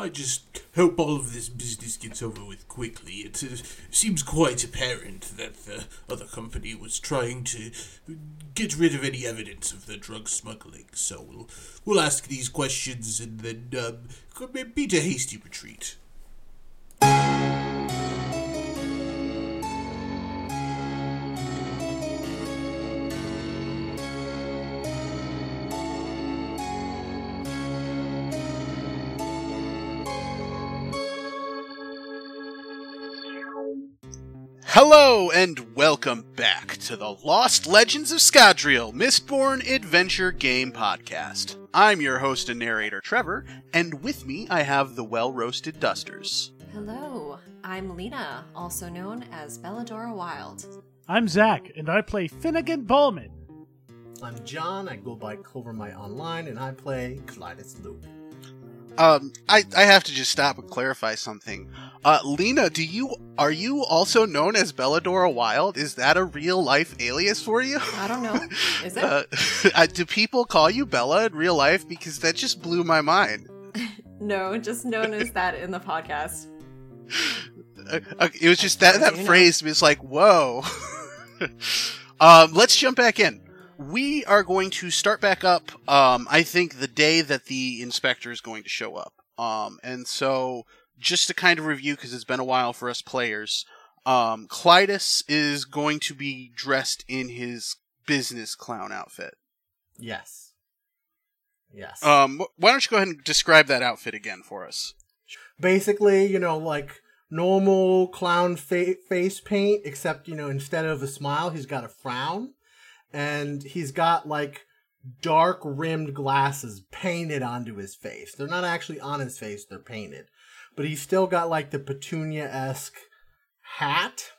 I just hope all of this business gets over with quickly. It uh, seems quite apparent that the other company was trying to get rid of any evidence of the drug smuggling. So we'll we'll ask these questions and then um, beat a hasty retreat. Hello and welcome back to the Lost Legends of Scadrial Mistborn Adventure Game Podcast. I'm your host and narrator, Trevor, and with me I have the well roasted dusters. Hello, I'm Lena, also known as Belladora Wild. I'm Zach, and I play Finnegan Ballman. I'm John, I go by Clovermite Online, and I play Clytus Loop. Um, I, I have to just stop and clarify something. Uh, Lena, do you are you also known as Belladora Wild? Is that a real life alias for you? I don't know. Is it? Uh, uh, do people call you Bella in real life? Because that just blew my mind. no, just known as that in the podcast. Uh, it was just that that phrase was like, whoa. um, let's jump back in. We are going to start back up. Um, I think the day that the inspector is going to show up. Um, and so just to kind of review, because it's been a while for us players. Um, Clytus is going to be dressed in his business clown outfit. Yes. Yes. Um, why don't you go ahead and describe that outfit again for us? Basically, you know, like normal clown fa- face paint, except, you know, instead of a smile, he's got a frown. And he's got, like, dark rimmed glasses painted onto his face. They're not actually on his face, they're painted. But he's still got, like, the Petunia esque hat.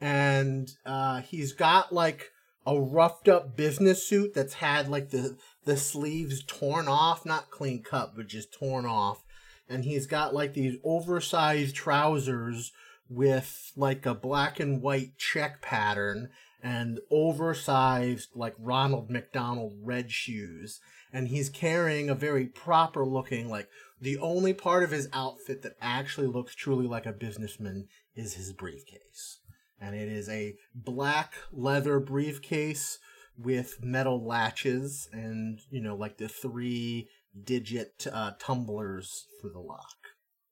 And uh, he's got, like, a roughed up business suit that's had, like, the, the sleeves torn off, not clean cut, but just torn off. And he's got, like, these oversized trousers with, like, a black and white check pattern and oversized like Ronald McDonald red shoes and he's carrying a very proper looking like the only part of his outfit that actually looks truly like a businessman is his briefcase and it is a black leather briefcase with metal latches and you know like the three digit uh, tumblers for the lock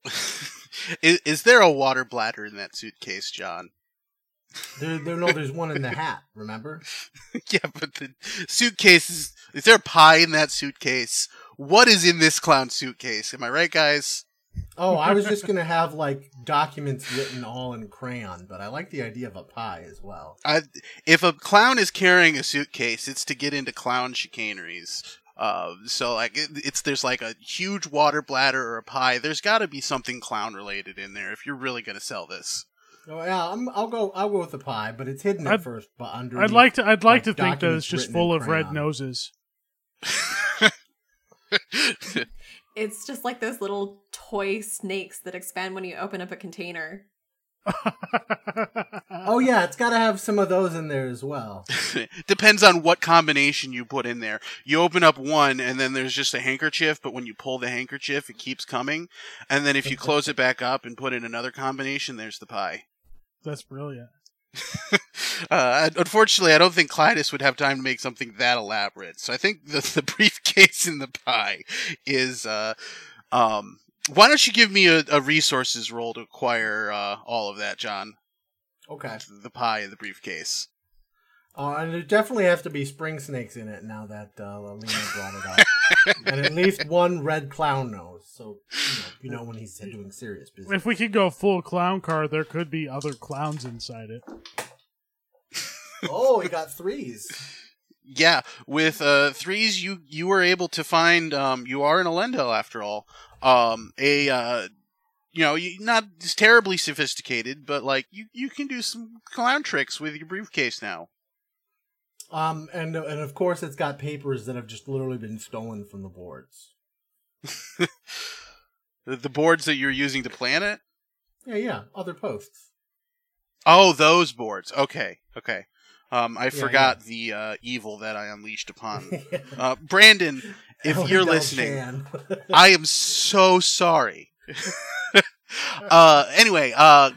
is, is there a water bladder in that suitcase, John? There, there no there's one in the hat remember yeah, but the suitcase is. Is there a pie in that suitcase? What is in this clown suitcase? Am I right, guys? Oh, I was just gonna have like documents written all in crayon, but I like the idea of a pie as well. I, if a clown is carrying a suitcase, it's to get into clown chicaneries. Uh, so like it, it's there's like a huge water bladder or a pie. There's got to be something clown related in there if you're really gonna sell this. Oh yeah, I'm, I'll go. I'll go with the pie, but it's hidden at I'd- first. But under, I'd like to. I'd like like to think that it's just full in of red noses. It's just like those little toy snakes that expand when you open up a container. Oh yeah, it's got to have some of those in there as well. Depends on what combination you put in there. You open up one, and then there's just a handkerchief. But when you pull the handkerchief, it keeps coming. And then if you close it back up and put in another combination, there's the pie. That's brilliant. Uh, unfortunately, I don't think Clytus would have time to make something that elaborate. So I think the, the briefcase in the pie is. Uh, um, why don't you give me a, a resources roll to acquire uh, all of that, John? Okay, The pie and the briefcase. uh, and there definitely has to be spring snakes in it now that uh, Lena brought it up, and at least one red clown nose. So you know, you know when he's doing serious business. If we could go full clown car, there could be other clowns inside it. Oh, he got threes. Yeah, with uh, threes, you you were able to find. Um, you are in Elendel after all. Um, a uh, you know, you, not terribly sophisticated, but like you you can do some clown tricks with your briefcase now. Um, and and of course, it's got papers that have just literally been stolen from the boards. The, the boards that you're using to plan it. Yeah, yeah, other posts. Oh, those boards. Okay, okay. Um, I Yeah, forgot the uh, evil that I unleashed upon uh, Brandon. If Ellie you're listening, Chan. I am so sorry. uh, anyway, uh,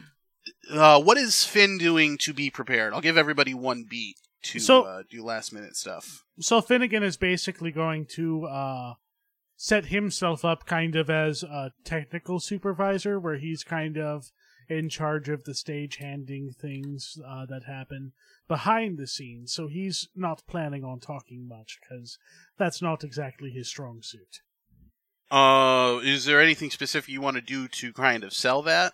uh, what is Finn doing to be prepared? I'll give everybody one beat to So- uh, do last minute stuff. So Finnegan is basically going to uh, set himself up kind of as a technical supervisor, where he's kind of in charge of the stage handing things uh, that happen behind the scenes. So he's not planning on talking much because that's not exactly his strong suit. Uh, is there anything specific you want to do to kind of sell that?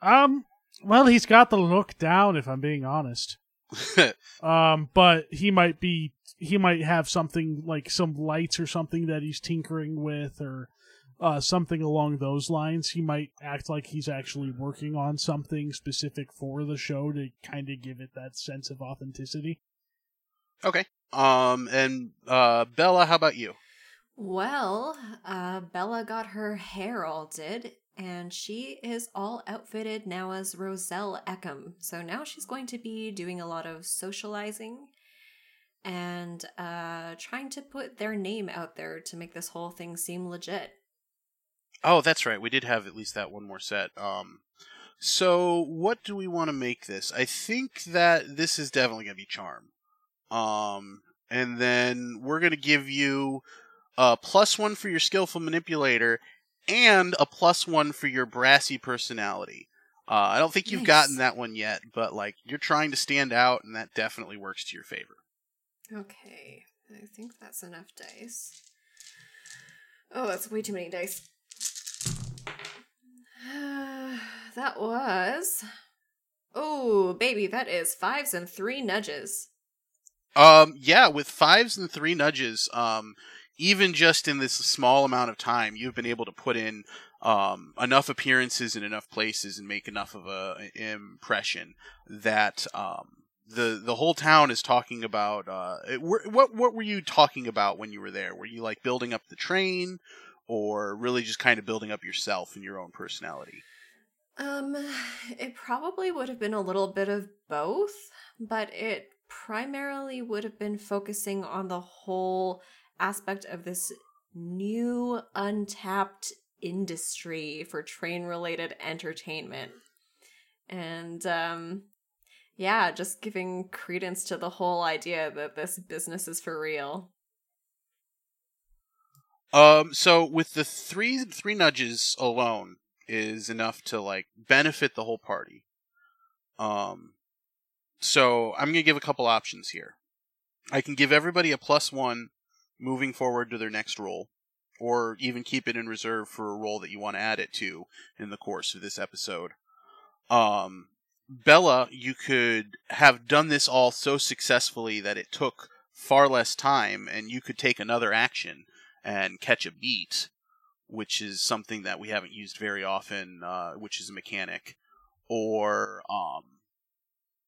Um, well, he's got the look down, if I'm being honest. Um, but he might be he might have something like some lights or something that he's tinkering with or uh, something along those lines. He might act like he's actually working on something specific for the show to kind of give it that sense of authenticity. okay. Um, and uh, Bella, how about you? Well, uh, Bella got her hair all did, and she is all outfitted now as Roselle Eckham. So now she's going to be doing a lot of socializing and uh, trying to put their name out there to make this whole thing seem legit. Oh, that's right. We did have at least that one more set. Um, so what do we want to make this? I think that this is definitely going to be charm. Um, and then we're going to give you a plus one for your skillful manipulator and a plus one for your brassy personality. Uh, I don't think you've Nice. gotten that one yet, but like you're trying to stand out, and that definitely works to your favor. Okay, I think that's enough dice. Oh, that's way too many dice. that was. Oh, baby, that is fives and three nudges. Um, yeah, with fives and three nudges, um, even just in this small amount of time, you've been able to put in um, enough appearances in enough places and make enough of a impression that um, the the whole town is talking about. Uh, it, wh- what what were you talking about when you were there? Were you like building up the train, or really just kind of building up yourself and your own personality? Um, it probably would have been a little bit of both, but it primarily would have been focusing on the whole aspect of this new untapped industry for train related entertainment. And um yeah, just giving credence to the whole idea that this business is for real. Um, so with the three three nudges alone is enough to like benefit the whole party. Um, so I'm gonna give a couple options here. I can give everybody a plus one moving forward to their next roll, or even keep it in reserve for a roll that you want to add it to in the course of this episode. Um, Bella, you could have done this all so successfully that it took far less time, and you could take another action and catch a beat, which is something that we haven't used very often, uh, which is a mechanic, or um,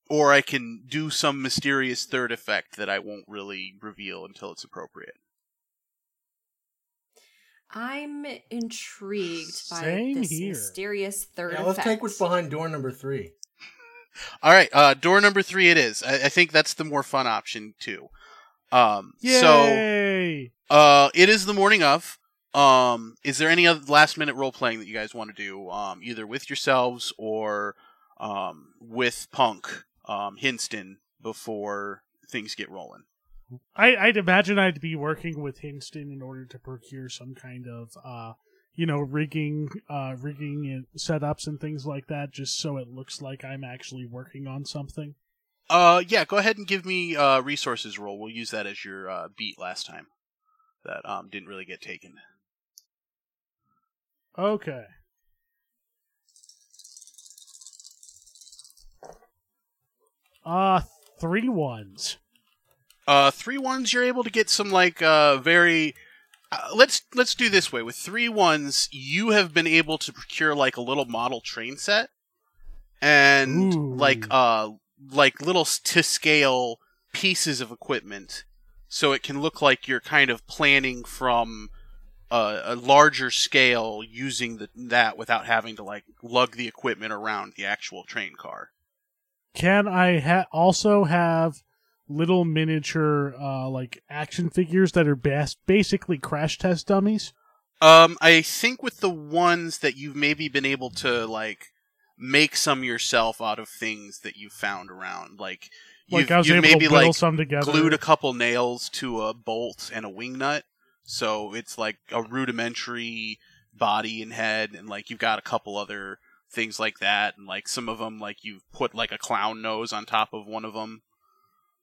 or I can do some mysterious third effect that I won't really reveal until it's appropriate. I'm intrigued by Same this here. mysterious third Yeah, let's take what's behind door number three. All right, uh, door number three it is. I, I think that's the more fun option too. Um, so uh, it is the morning of. Um, is there any other last minute role playing that you guys want to do? Um, either with yourselves or um, with Punk um, Hinston before things get rolling. I, I'd imagine I'd be working with Hinston in order to procure some kind of, uh, you know, rigging, uh, rigging setups and things like that, just so it looks like I'm actually working on something. Uh, yeah, go ahead and give me uh, resources roll. We'll use that as your uh, beat last time. That um, didn't really get taken. Okay. Uh, three ones. Uh, three ones, you're able to get some like uh very. Uh, let's let's do this way. With three ones, you have been able to procure like a little model train set, and Ooh. like uh like little to scale pieces of equipment, so it can look like you're kind of planning from a, a larger scale using the, that without having to like lug the equipment around the actual train car. can I ha- also have little miniature uh, like action figures that are bas- basically crash test dummies? Um, I think with the ones that you've maybe been able to like make some yourself out of things that you found around, like Like you've, I was you've able maybe like some together. glued a couple nails to a bolt and a wing nut, so it's like a rudimentary body and head, and like you've got a couple other things like that, and like some of them like you've put like a clown nose on top of one of them.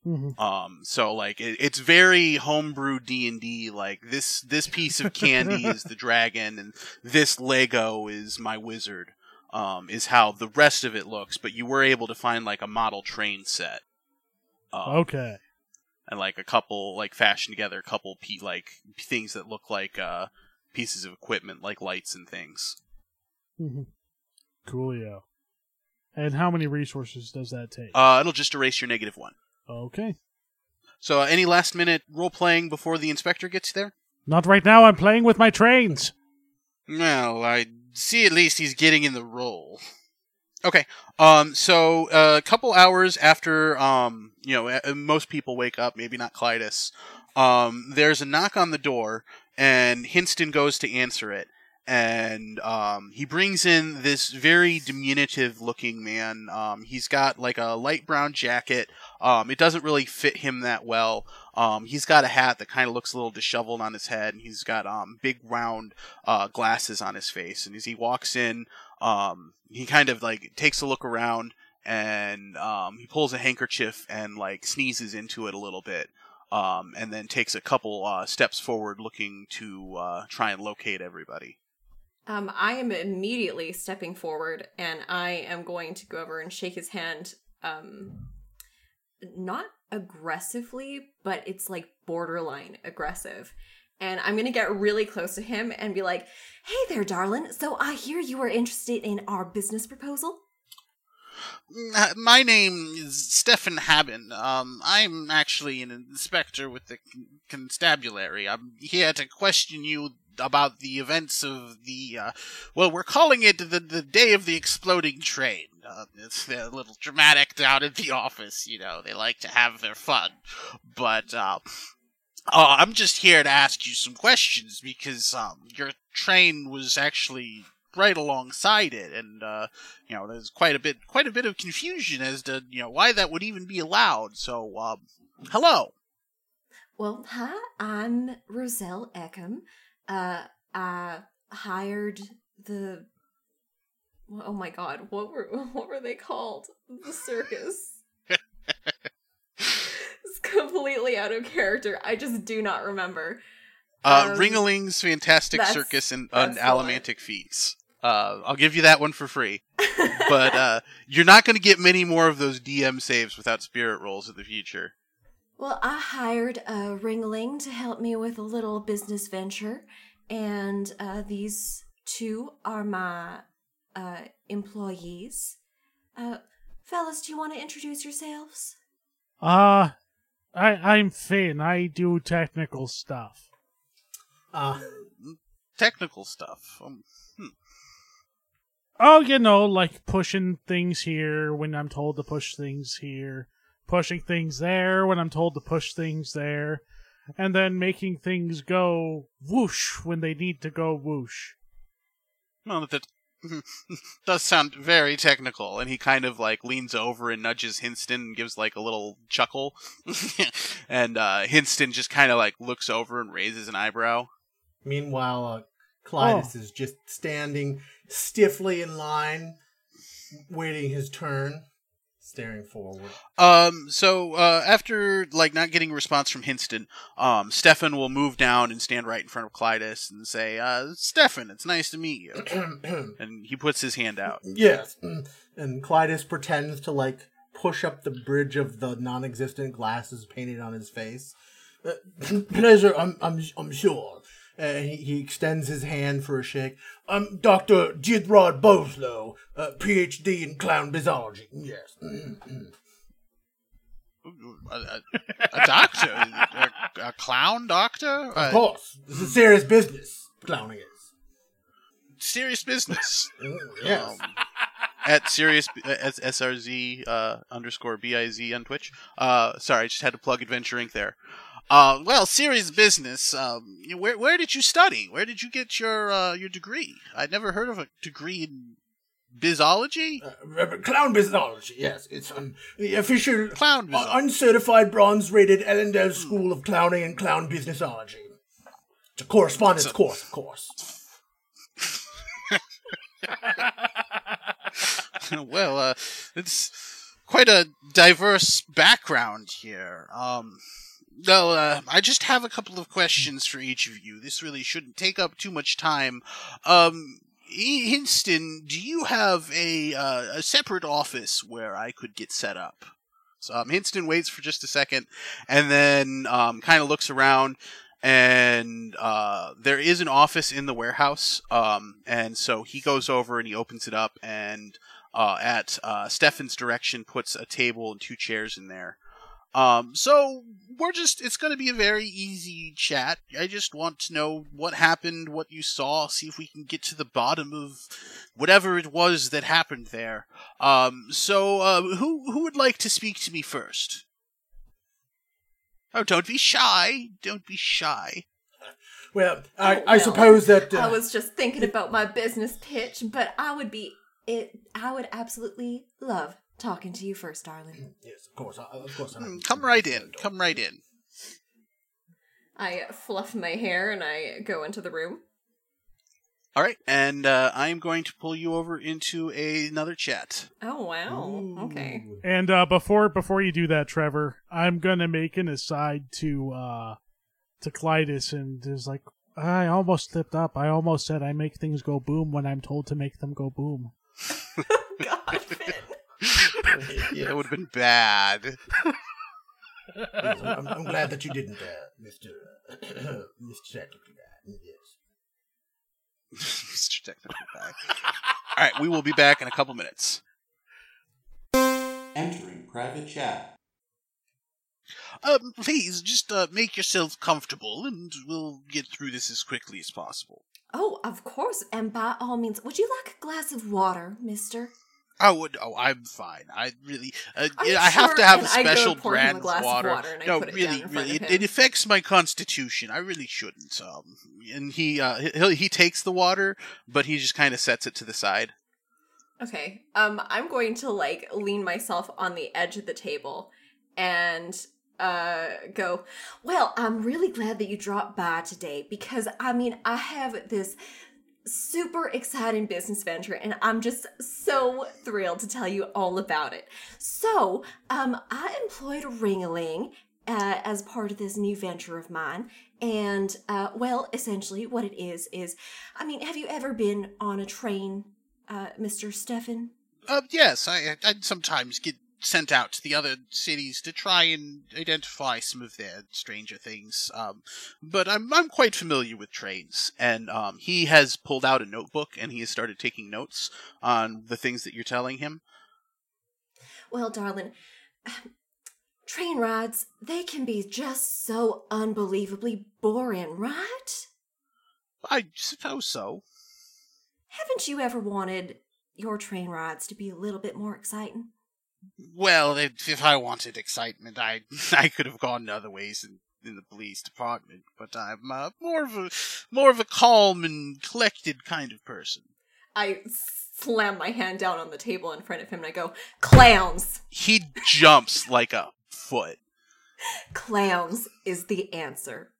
Mhm. Um, so like it, it's very homebrew D and D. Like this this piece of candy is the dragon, and this Lego is my wizard. Um, is how the rest of it looks. But you were able to find like a model train set. Um, Okay. and like a couple like fashion together a couple pe- like things that look like uh pieces of equipment like lights and things. Mm-hmm. Coolio. And how many resources does that take? Uh, it'll just erase your negative one. Okay. So uh, any last minute role playing before the inspector gets there? Not right now. I'm playing with my trains. Well, I see at least he's getting in the role. Okay. Um so uh, a couple hours after um you know most people wake up, maybe not Clytus. Um there's a knock on the door and Hinston goes to answer it and um he brings in this very diminutive looking man. Um he's got like a light brown jacket. Um it doesn't really fit him that well. Um he's got a hat that kind of looks a little disheveled on his head and he's got um big round uh, glasses on his face, and as he walks in, um, he kind of like takes a look around and he pulls a handkerchief and like sneezes into it a little bit, and then takes a couple uh, steps forward, looking to uh, try and locate everybody. Um, I am immediately stepping forward, and I am going to go over and shake his hand. Um, not aggressively, but it's like borderline aggressive. And I'm gonna get really close to him and be like, "Hey there, darling. So I hear you are interested in our business proposal." Uh, My name is Stefan Haben. Um, I'm actually an inspector with the con- constabulary. I'm here to question you about the events of the, uh, well, we're calling it the, the day of the exploding train. Uh, it's a little dramatic down at the office, you know, they like to have their fun. But, uh, uh, I'm just here to ask you some questions because, um, your train was actually right alongside it, and, uh, you know, there's quite a bit, quite a bit of confusion as to, you know, why that would even be allowed. So, um, hello. Well, hi, I'm Roselle Eckham. Uh, I hired the. Oh my god, what were what were they called? The circus. it's completely out of character. I just do not remember. Uh, Um, Ringaling's Fantastic Circus and, and. Allomantic Feats. Uh, I'll give you that one for free. But uh, you're not going to get many more of those DM saves without spirit rolls in the future. Well, I hired a ringling to help me with a little business venture, and uh, these two are my uh, employees. Uh, fellas, do you want to introduce yourselves? Uh, I I'm Finn. I do technical stuff. Uh, Technical stuff. Um, Oh, you know, like pushing things here when I'm told to push things here, pushing things there when I'm told to push things there, and then making things go whoosh when they need to go whoosh. well, that does sound very technical. And he kind of like leans over and nudges Hinston and gives like a little chuckle. and uh, Hinston just kind of like looks over and raises an eyebrow. meanwhile, uh, Clytus is just standing stiffly in line, waiting his turn, staring forward. Um, so uh, after like not getting a response from Hinston, um, Stefan will move down and stand right in front of Clytus and say, uh, "Stefan, it's nice to meet you." and he puts his hand out. yes, and Clytus pretends to like push up the bridge of the non-existent glasses painted on his face. Uh, pleasure, I'm, I'm, I'm sure. Uh, he, he extends his hand for a shake. I'm Dr. Jithrod Boslow, uh, PhD in clown bizology. Yes. A, a, a doctor, a, a clown doctor, Of course. This is serious business, clowning is. serious business. Mm, Yes. Um, at serious S- srz uh, underscore biz on Twitch. Uh, sorry, I just had to plug Adventure Inc. there. Uh, well, serious business. Um, where where did you study? Where did you get your uh, your degree? I'd never heard of a degree in bizology. Uh, clown bizology, yes. It's um, the official Clown uh, uncertified bronze rated Elendel School of Clowning and Clown Businessology. It's a correspondence So- course, of course. well, uh, it's quite a diverse background here. Um, no, uh, I just have a couple of questions for each of you. This really shouldn't take up too much time. Um, Hinston, do you have a uh, a separate office where I could get set up? So um, Hinston waits for just a second, and then um, kind of looks around, and uh, there is an office in the warehouse. Um, and so he goes over and he opens it up, and uh, at uh, Stefan's direction, puts a table and two chairs in there. Um, so we're just, it's going to be a very easy chat. I just want to know what happened, what you saw, see if we can get to the bottom of whatever it was that happened there. Um, so, uh, who, who would like to speak to me first? Oh, don't be shy. Don't be shy. Well, I, Oh, I suppose that. Uh, I was just thinking about my business pitch, but I would be it. I would absolutely love talking to you first, darling. Yes, of course. I, of course. I- Hmm, Come right in. Come right in. I fluff my hair and I go into the room. All right, and uh, I'm going to pull you over into a, another chat. Oh wow. Okay. And uh, before before you do that, Trevor, I'm gonna make an aside to uh, to Clytus, and is like, I almost slipped up. I almost said I make things go boom when I'm told to make them go boom. God, Finn. That would have been bad. Yes, I'm, I'm glad that you didn't, uh, Mr. Mr. Technical Guy. Yes. Mr. Technical Guy. All right, we will be back in a couple minutes. Entering private chat. Um, please just uh, make yourself comfortable, and we'll get through this as quickly as possible. Oh, of course. And by all means, would you like a glass of water, Mister? I would. Oh, I'm fine. I really. Uh, I have to have a special a brand of water. water no, really, down in front really, it, it affects my constitution. I really shouldn't. Um, and he uh, he he takes the water, but he just kind of sets it to the side. Okay. Um, I'm going to like lean myself on the edge of the table and uh go, Well, I'm really glad that you dropped by today because I mean I have this super exciting business venture and I'm just so thrilled to tell you all about it. So, um I employed ringaling uh, as part of this new venture of mine. And, uh, well, essentially, what it is is, I mean, have you ever been on a train, uh, Mr. Stefan? Uh, yes, I I sometimes get sent out to the other cities to try and identify some of their stranger things. Um, but I'm I'm quite familiar with trains, and um, he has pulled out a notebook and he has started taking notes on the things that you're telling him. Well, darling, train rides, they can be just so unbelievably boring, right? I suppose so. Haven't you ever wanted your train rides to be a little bit more exciting? Well, if, if I wanted excitement, I I could have gone other ways in, in the police department. But I'm uh, more of a more of a calm and collected kind of person. I slam my hand down on the table in front of him and I go, Clowns! He jumps like a foot. Clowns is the answer.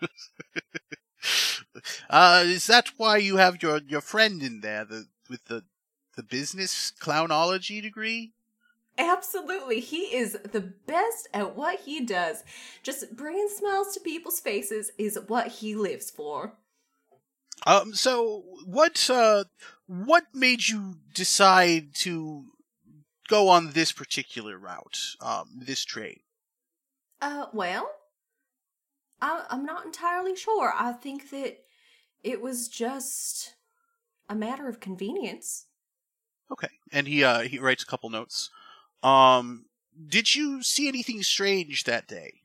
Uh, is that why you have your, your friend in there, the with the the business clownology degree? Absolutely. He is the best at what he does. Just bringing smiles to people's faces is what he lives for. Um, so what uh what made you decide to go on this particular route, um, this trade? Uh, well, I, I'm not entirely sure. I think that it was just a matter of convenience. Okay, and he uh he writes a couple notes. Um, did you see anything strange that day?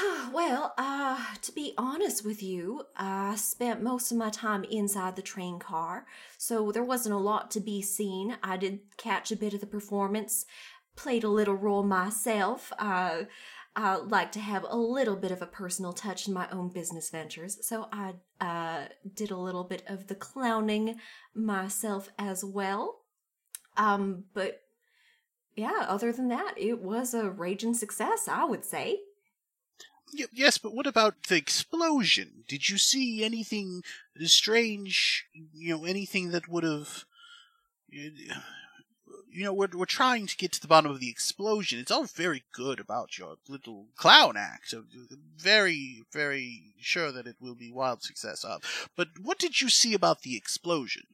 well, uh, to be honest with you, I spent most of my time inside the train car, so there wasn't a lot to be seen. I did catch a bit of the performance, played a little role myself. Uh, I like to have a little bit of a personal touch in my own business ventures, so I uh, did a little bit of the clowning myself as well. Um, but yeah, other than that, it was a raging success, I would say. Y- yes, but what about the explosion? Did you see anything strange? You know, anything that would have. You know, we're, we're trying to get to the bottom of the explosion. It's all very good about your little clown act. So very, very sure that it will be wild success. Uh, but what did you see about the explosion?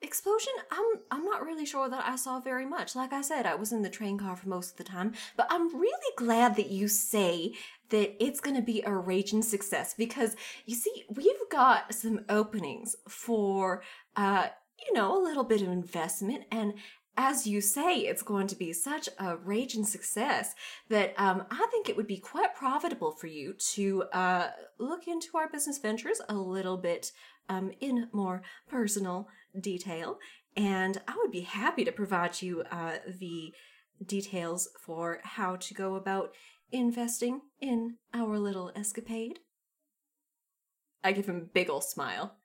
Explosion? I'm I'm not really sure that I saw very much. Like I said, I was in the train car for most of the time, but I'm really glad that you say that it's going to be a raging success because you see, we've got some openings for uh you know, a little bit of investment and as you say, it's going to be such a raging success that um, I think it would be quite profitable for you to uh, look into our business ventures a little bit um, in more personal detail. And I would be happy to provide you uh, the details for how to go about investing in our little escapade. I give him a big ol' smile.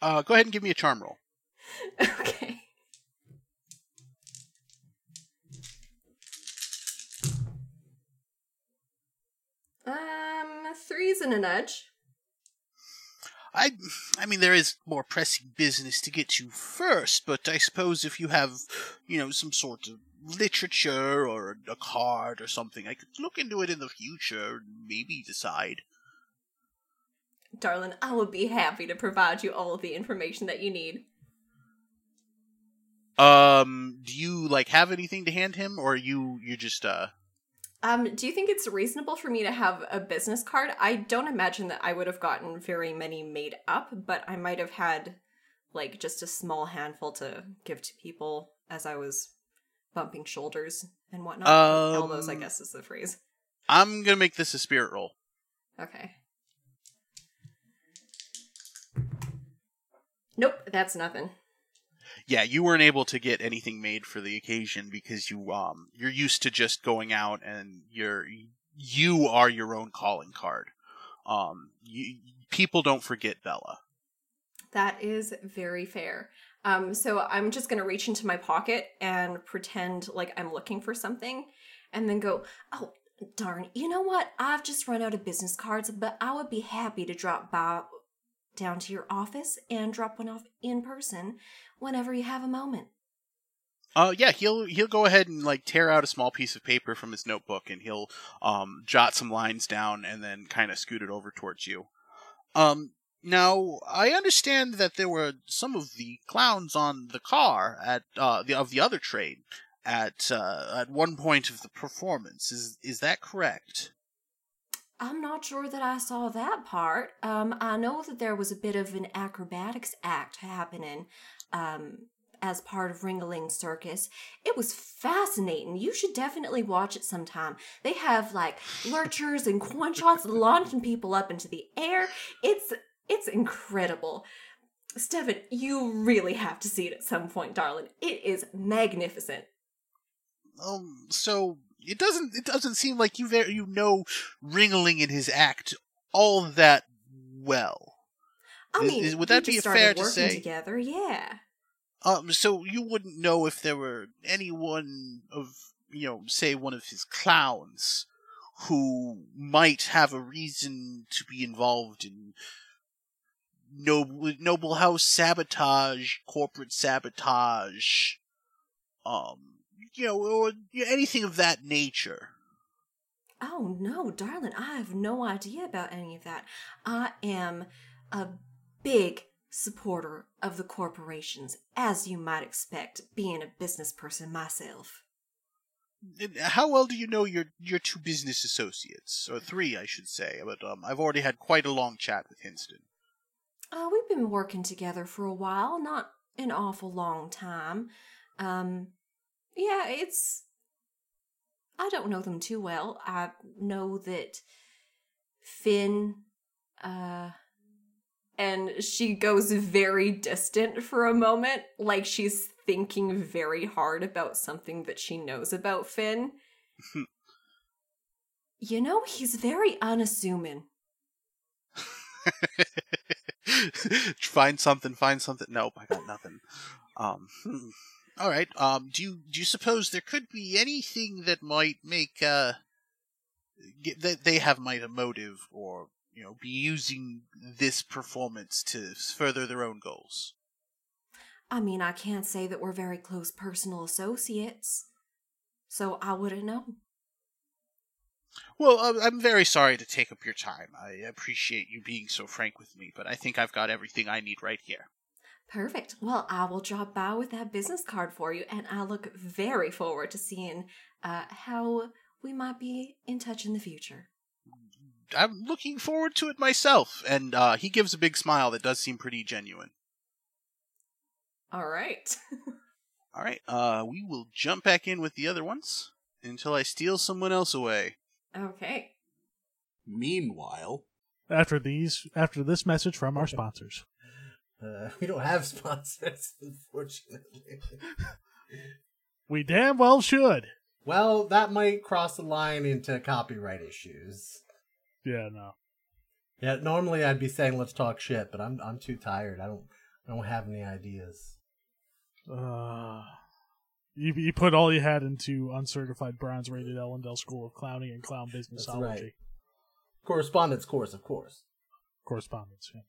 Uh, go ahead and give me a charm roll. okay. Um, threes and a nudge. I, I mean, there is more pressing business to get to first, but I suppose if you have, you know, some sort of literature or a card or something, I could look into it in the future and maybe decide. Darling, I would be happy to provide you all of the information that you need. Um, do you like have anything to hand him, or you you just uh? Um, do you think it's reasonable for me to have a business card? I don't imagine that I would have gotten very many made up, but I might have had like just a small handful to give to people as I was bumping shoulders and whatnot. Um, Elbows, I guess, is the phrase. I'm gonna make this a spirit roll. Okay. Nope, that's nothing. Yeah, you weren't able to get anything made for the occasion because you um you're used to just going out and you're you are your own calling card. Um, you, people don't forget Bella. That is very fair. Um, so I'm just gonna reach into my pocket and pretend like I'm looking for something, and then go, "Oh, darn! You know what? I've just run out of business cards, but I would be happy to drop by down to your office and drop one off in person whenever you have a moment." Uh, yeah, he'll he'll go ahead and like tear out a small piece of paper from his notebook and he'll um jot some lines down and then kind of scoot it over towards you. Um, now I understand that there were some of the clowns on the car at uh the of the other train at uh at one point of the performance. Is is that correct? I'm not sure that I saw that part. Um, I know that there was a bit of an acrobatics act happening um, as part of Ringaling Circus. It was fascinating. You should definitely watch it sometime. They have like lurchers and coinshots launching people up into the air. It's it's incredible. Stefan, you really have to see it at some point, darling. It is magnificent. Um, so it doesn't it doesn't seem like you ver- you know Ringling and his act all that well. I mean, is- would that be fair to working say? Together, yeah. Um, so you wouldn't know if there were anyone of you know, say one of his clowns who might have a reason to be involved in noble noble house sabotage, corporate sabotage, um, you know, or anything of that nature. Oh no, darling, I have no idea about any of that. I am a big supporter of the corporations, as you might expect, being a business person myself. How well do you know your your two business associates, or three, I should say? But um, I've already had quite a long chat with Hinston. Uh, we've been working together for a while, not an awful long time. Um, yeah, it's I don't know them too well. I know that Finn, uh, and she goes very distant for a moment, like she's thinking very hard about something that she knows about Finn. you know, he's very unassuming. find something, find something. Nope, I got nothing. Um, hmm. All right. Um, do you do you suppose there could be anything that might make uh that they have might a motive or you know be using this performance to further their own goals? I mean, I can't say that we're very close personal associates, so I wouldn't know. Well, I'm very sorry to take up your time. I appreciate you being so frank with me, but I think I've got everything I need right here. Perfect. Well, I will drop by with that business card for you, and I look very forward to seeing uh, how we might be in touch in the future. I'm looking forward to it myself. And uh, he gives a big smile that does seem pretty genuine. All right. All right. Uh, we will jump back in with the other ones until I steal someone else away. Okay. Meanwhile, after these, after this message from our sponsors. Uh, we don't have sponsors, unfortunately. we damn well should. Well, that might cross the line into copyright issues. Yeah, no. Yeah, normally I'd be saying let's talk shit, but I'm I'm too tired. I don't I don't have any ideas. Uh you you put all you had into uncertified bronze rated Elendel School of Clowning and Clown Businessology. Right. Correspondence course, of course. Correspondence, yeah.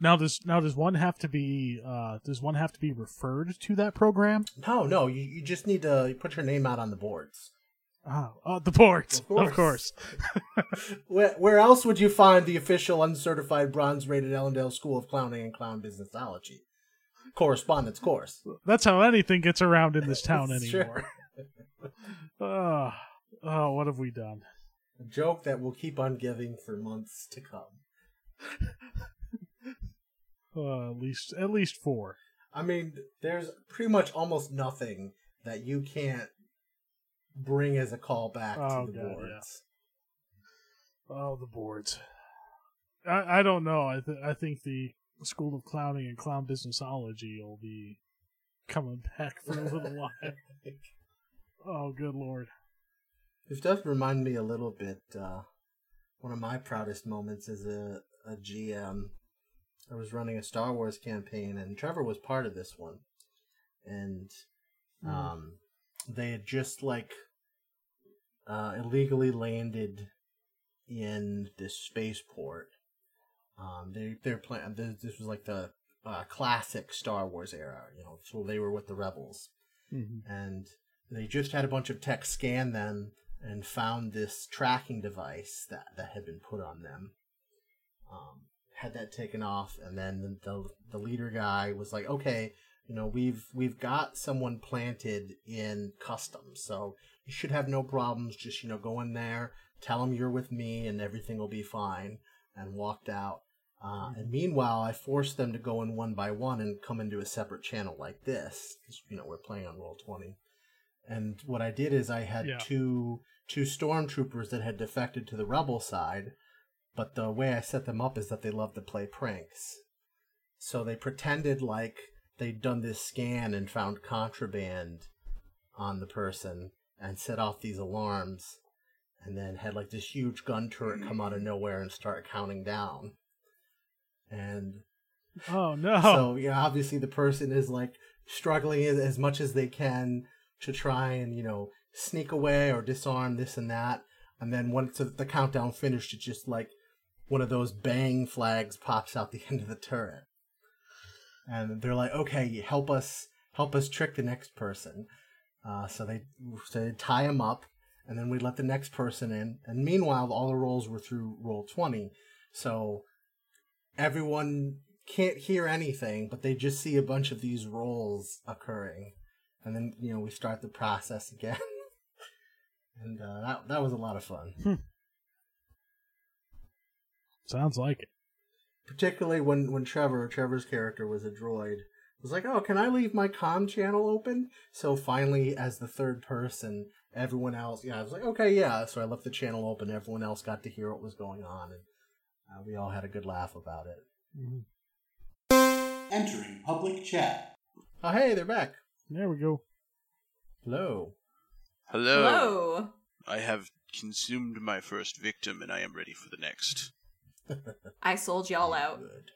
Now does now does one have to be uh does one have to be referred to that program? No, no, you, you just need to put your name out on the boards. Oh, oh the boards. Of course. Of course. where, where else would you find the official uncertified bronze rated Elendel School of Clowning and Clown Businessology? Correspondence course. That's how anything gets around in this town anymore. oh, oh, what have we done? A joke that will keep on giving for months to come. Uh, at least at least four. I mean, there's pretty much almost nothing that you can't bring as a callback oh, to the God, boards. Yeah. Oh, the boards. I I don't know. I th- I think the School of Clowning and Clown Businessology will be coming back for a little while. Oh, good lord. This does remind me a little bit. Uh, one of my proudest moments as a, a GM I was running a Star Wars campaign, and Trevor was part of this one. And hmm. um, mm. they had just like uh, illegally landed in this spaceport. Um, they they're playing. This was like the uh, classic Star Wars era, you know. So they were with the rebels, mm-hmm. and they just had a bunch of tech scan them and found this tracking device that that had been put on them. Um, had that taken off, and then the, the, the leader guy was like, okay, you know, we've we've got someone planted in customs, so you should have no problems. Just you know, go in there, tell them you're with me, and everything will be fine. And walked out. Uh, and meanwhile, I forced them to go in one by one and come into a separate channel like this. You know, we're playing on roll twenty. And what I did is I had yeah. two two stormtroopers that had defected to the rebel side but the way I set them up is that they love to play pranks. So they pretended like they'd done this scan and found contraband on the person and set off these alarms and then had like this huge gun turret come out of nowhere and start counting down. And oh no. So yeah, obviously the person is like struggling as much as they can to try and, you know, sneak away or disarm this and that. And then once the countdown finished, it just like one of those bang flags pops out the end of the turret. And they're like, okay, help us, help us trick the next person. Uh, so they, so they tie him up, and then we let the next person in. And meanwhile, all the rolls were through roll 20. So everyone can't hear anything, but they just see a bunch of these rolls occurring. And then, you know, we start the process again. and uh, that, that was a lot of fun. Sounds like it. Particularly when when Trevor, Trevor's character was a droid, was like, "Oh, can I leave my com channel open?" So finally, as the third person, everyone else, yeah, I was like, okay, yeah. So I left the channel open. Everyone else got to hear what was going on, and uh, we all had a good laugh about it. Entering public chat. Oh, hey, they're back. There we go. Hello. Hello. Hello. I have consumed my first victim, and I am ready for the next. I sold y'all out. Good.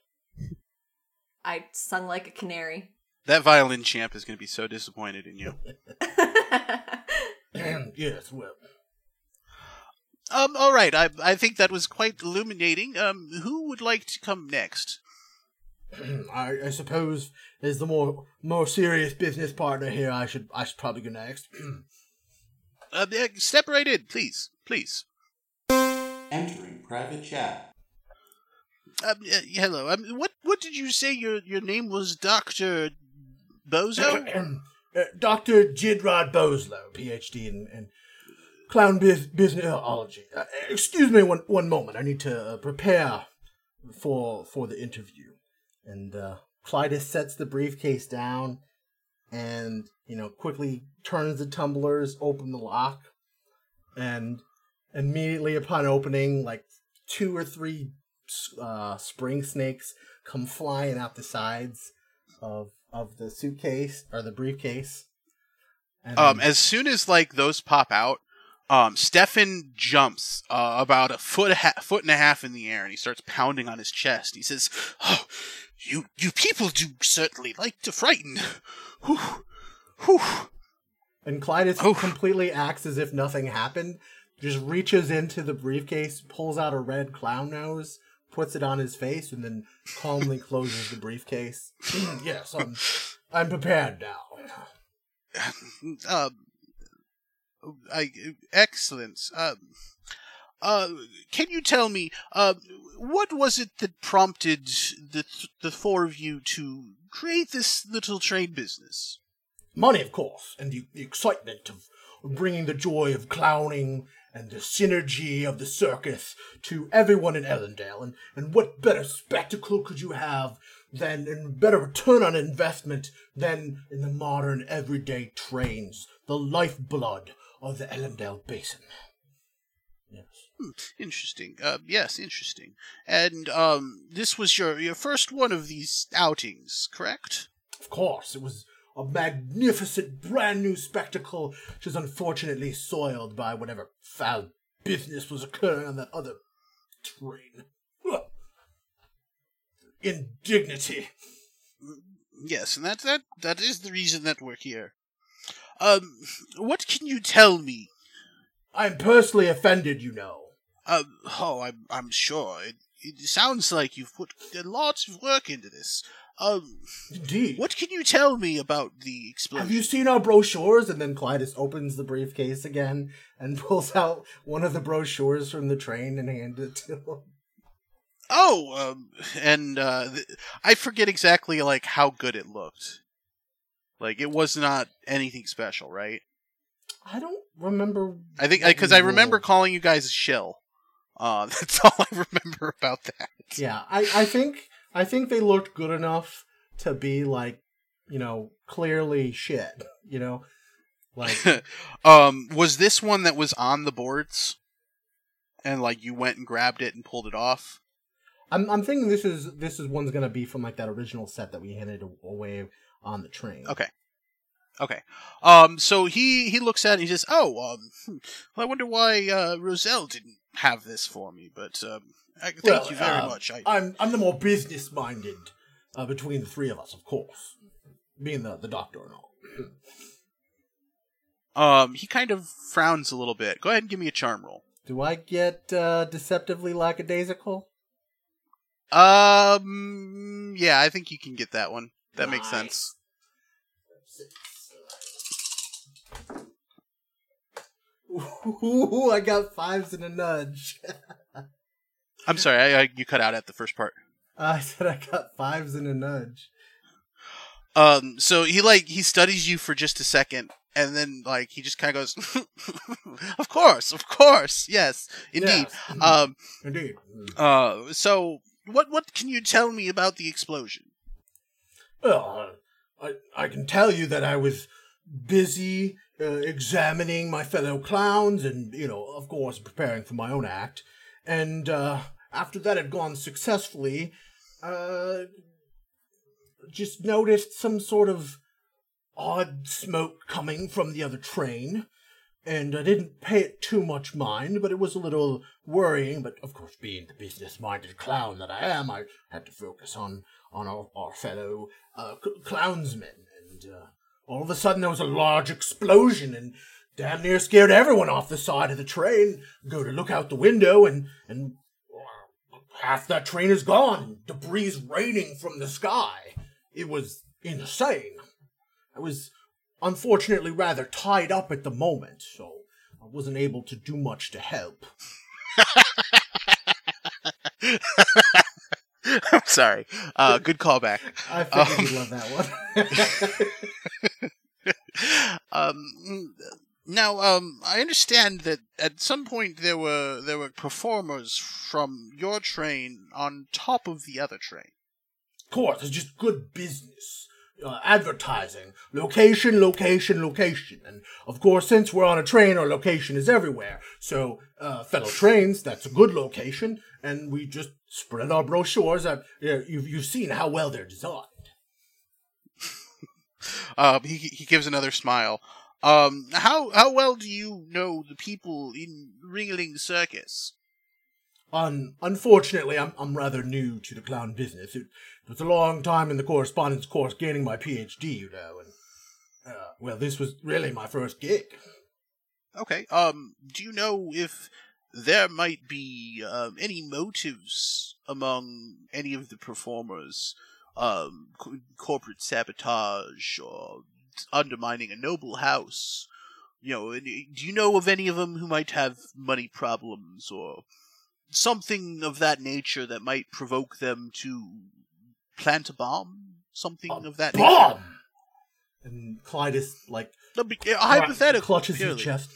I sung like a canary. That violin champ is going to be so disappointed in you. yes, well, Um, all right. I I think that was quite illuminating. Um, who would like to come next? I, I suppose as the more more serious business partner here, I should I should probably go next. Uh, yeah, step right in, please, please. Entering private chat. Um, uh, hello. Um, what what did you say your your name was, Doctor Bozo? Uh, Dr. Jidrod Boslow, PhD in, in clown biz- businessology. Uh, excuse me one, one moment. I need to uh, prepare for for the interview. And uh, Clytus sets the briefcase down and, you know, quickly turns the tumblers, open the lock, and immediately upon opening, like two or three uh, spring snakes come flying out the sides of of the suitcase or the briefcase. And Um, then- as soon as like those pop out, um, Stefan jumps uh, about a foot a ha- foot and a half in the air, and he starts pounding on his chest. He says, "Oh, you you people do certainly like to frighten." Whew, whew. and Clytus completely acts as if nothing happened. Just reaches into the briefcase, pulls out a red clown nose, puts it on his face, and then calmly closes the briefcase. yes, I'm, I'm prepared now. um, I, excellent. Um, uh, can you tell me, uh, what was it that prompted the the four of you to create this little trade business? Money, of course, and the, the excitement of bringing the joy of clowning and the synergy of the circus to everyone in Elendel. And, and what better spectacle could you have than, and better return on investment than in the modern everyday trains, the lifeblood of the Elendel Basin? Yes. Interesting. Uh, yes, interesting. And um, this was your your first one of these outings, correct? Of course, it was a magnificent brand new spectacle, which is unfortunately soiled by whatever foul business was occurring on that other train. Indignity. Yes, and that that that is the reason that we're here. Um, what can you tell me? I'm personally offended, you know. Um, oh, I'm I'm sure it, it sounds like you've put a lot of work into this. Um, Indeed. what can you tell me about the explosion? Have you seen our brochures? And then Clytus opens the briefcase again and pulls out one of the brochures from the train and hands it to him. Oh, um, and uh, th- I forget exactly like how good it looked. Like it was not anything special, right? I don't remember. I think because we I remember calling you guys a shill. Uh, that's all I remember about that. Yeah, I, I think I think they looked good enough to be like, you know, clearly shit. You know, like um, was this one that was on the boards, and like you went and grabbed it and pulled it off? I'm I'm thinking this is this is one's gonna be from like that original set that we handed away on the train. Okay. Okay. Um. So he he looks at it. and He says, "Oh, um, hmm, well, I wonder why uh, Roselle didn't have this for me." But um, thank Well, you very uh, much. I, I'm I'm the more business minded uh, between the three of us, of course, being the the doctor and all. um. He kind of frowns a little bit. Go ahead and give me a charm roll. Do I get uh, deceptively lackadaisical? Um. Yeah, I think you can get that one. That makes Nice. sense. Ooh, I got fives and a nudge. I'm sorry. I, I you cut out at the first part. I said I got fives and a nudge. Um, so he like he studies you for just a second, and then like he just kind of goes, "Of course, of course, yes, indeed." Yes. Um, Indeed. uh, so what what can you tell me about the explosion? Well, I, I can tell you that I was busy uh, examining my fellow clowns and, you know, of course, preparing for my own act. And uh, after that had gone successfully, uh, just noticed some sort of odd smoke coming from the other train. And I didn't pay it too much mind, but it was a little worrying. But of course, being the business-minded clown that I am, I had to focus on on our, our fellow uh, clownsmen. And uh, all of a sudden, there was a large explosion, and damn near scared everyone off the side of the train. Go to look out the window, and and half that train is gone, debris raining from the sky. It was insane. I was unfortunately rather tied up at the moment, so I wasn't able to do much to help. I'm sorry. Uh, good callback. I figured Um, you'd love that one. um, now, um, I understand that at some point there were there were performers from your train on top of the other train. of course, it's just good business. Uh, advertising. Location, location, location. And of course, since we're on a train, our location is everywhere. So, uh, fellow trains, that's a good location. And we just spread our brochures. Uh, yeah, you've, you've seen how well they're designed. Um, he he gives another smile. Um, how how well do you know the people in Ringling Circus? Un- unfortunately, I'm, I'm rather new to the clown business. It, it was a long time in the correspondence course gaining my PhD, you know, and, uh, well, this was really my first gig. Okay. Um, do you know if there might be um, any motives among any of the performers, um, co- corporate sabotage or undermining a noble house? You know, and, uh, do you know of any of them who might have money problems or something of that nature that might provoke them to plant a bomb? Something A of that nature? Bomb! And Clytus, like, but, uh, hypothetical. clutches purely. his chest.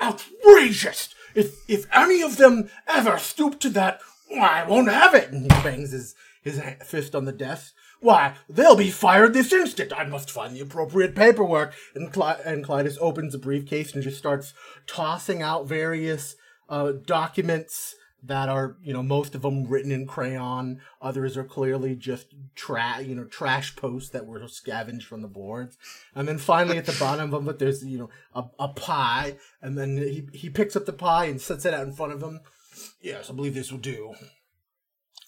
Outrageous! If if any of them ever stoop to that, why, I won't have it. And he bangs his his fist on the desk. Why, they'll be fired this instant. I must find the appropriate paperwork. And Cly- and Clytus opens a briefcase and just starts tossing out various uh, documents that are, you know, most of them written in crayon. Others are clearly just trash, you know, trash posts that were scavenged from the boards. And then finally at the bottom of it, there's, you know, a, a pie. And then he, he picks up the pie and sets it out in front of him. Yes, I believe this will do.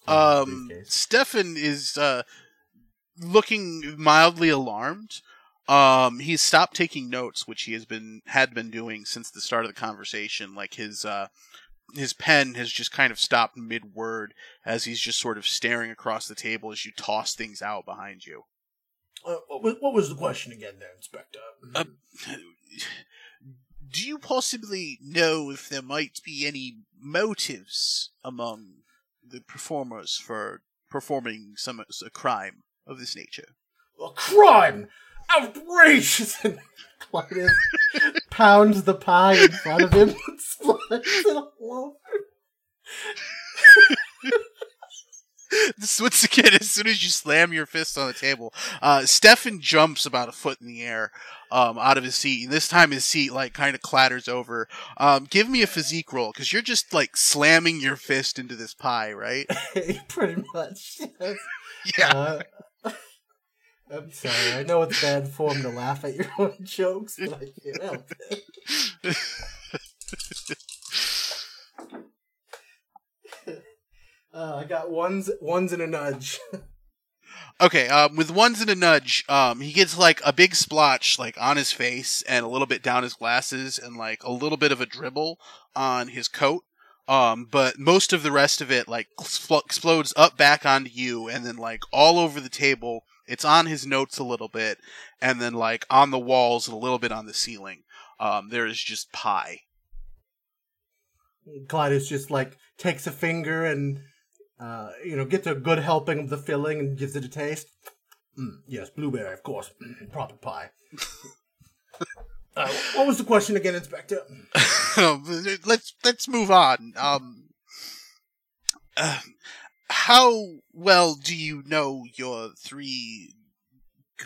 Um, Stefan is uh, looking mildly alarmed. Um, he's stopped taking notes, which he has been had been doing since the start of the conversation. Like his uh, his pen has just kind of stopped mid word as he's just sort of staring across the table as you toss things out behind you. Uh, what, was, what was the question again there, Inspector? Uh, Do you possibly know if there might be any motives among the performers for performing some a crime of this nature? a crime! Outrageous! And Clytus pounds the pie in front of him and splatters it all over. This once again, as soon as you slam your fist on the table, uh, Stefan jumps about a foot in the air um, out of his seat. And this time, his seat like kind of clatters over. Um, give me a physique roll because you're just like slamming your fist into this pie, right? Pretty much. Yeah. Uh, I'm sorry. I know it's bad form to laugh at your own jokes, but I can't help it. Uh, I got ones, ones and a nudge. Okay, um, with ones and a nudge, um, he gets like a big splotch like on his face and a little bit down his glasses and like a little bit of a dribble on his coat. Um, but most of the rest of it like expl- explodes up back onto you and then like all over the table. It's on his notes a little bit and then like on the walls and a little bit on the ceiling. Um, there is just pie. Clytus just like takes a finger and uh, you know gets a good helping of the filling and gives it a taste. Mm, yes, blueberry, of course, Mm, proper pie. uh, what was the question again, Inspector? let's let's move on. Um, uh, how well do you know your three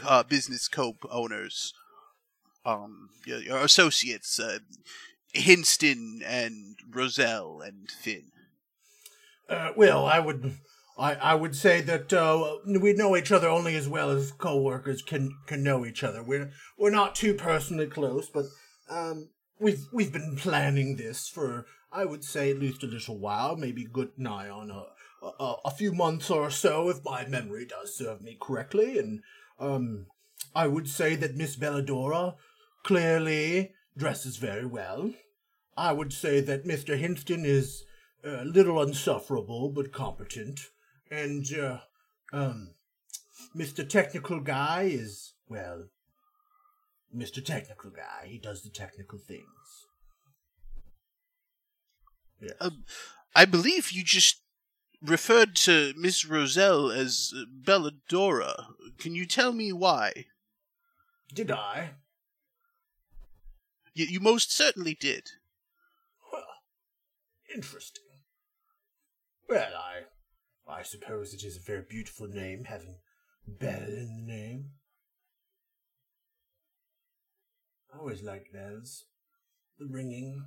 uh, business co-owners, um, your, your associates, uh, Hinston and Roselle and Finn. Uh, well, I would, I, I would say that uh, we know each other only as well as co-workers can can know each other. We're we're not too personally close, but um, we've we've been planning this for I would say at least a little while, maybe good nigh on a a, a few months or so, if my memory does serve me correctly. And um, I would say that Miss Belladora clearly dresses very well. I would say that Mr. Hinston is a little unsufferable but competent, and uh, um, Mr. Technical Guy is well, Mr. Technical Guy. He does the technical things. Yes. Um, I believe you just referred to Miss Roselle as uh, Belladora. Can you tell me why? Did I? You, you most certainly did. Well, interesting. Well, I, I suppose it is a very beautiful name, having Bell in the name. I always liked bells, the ringing,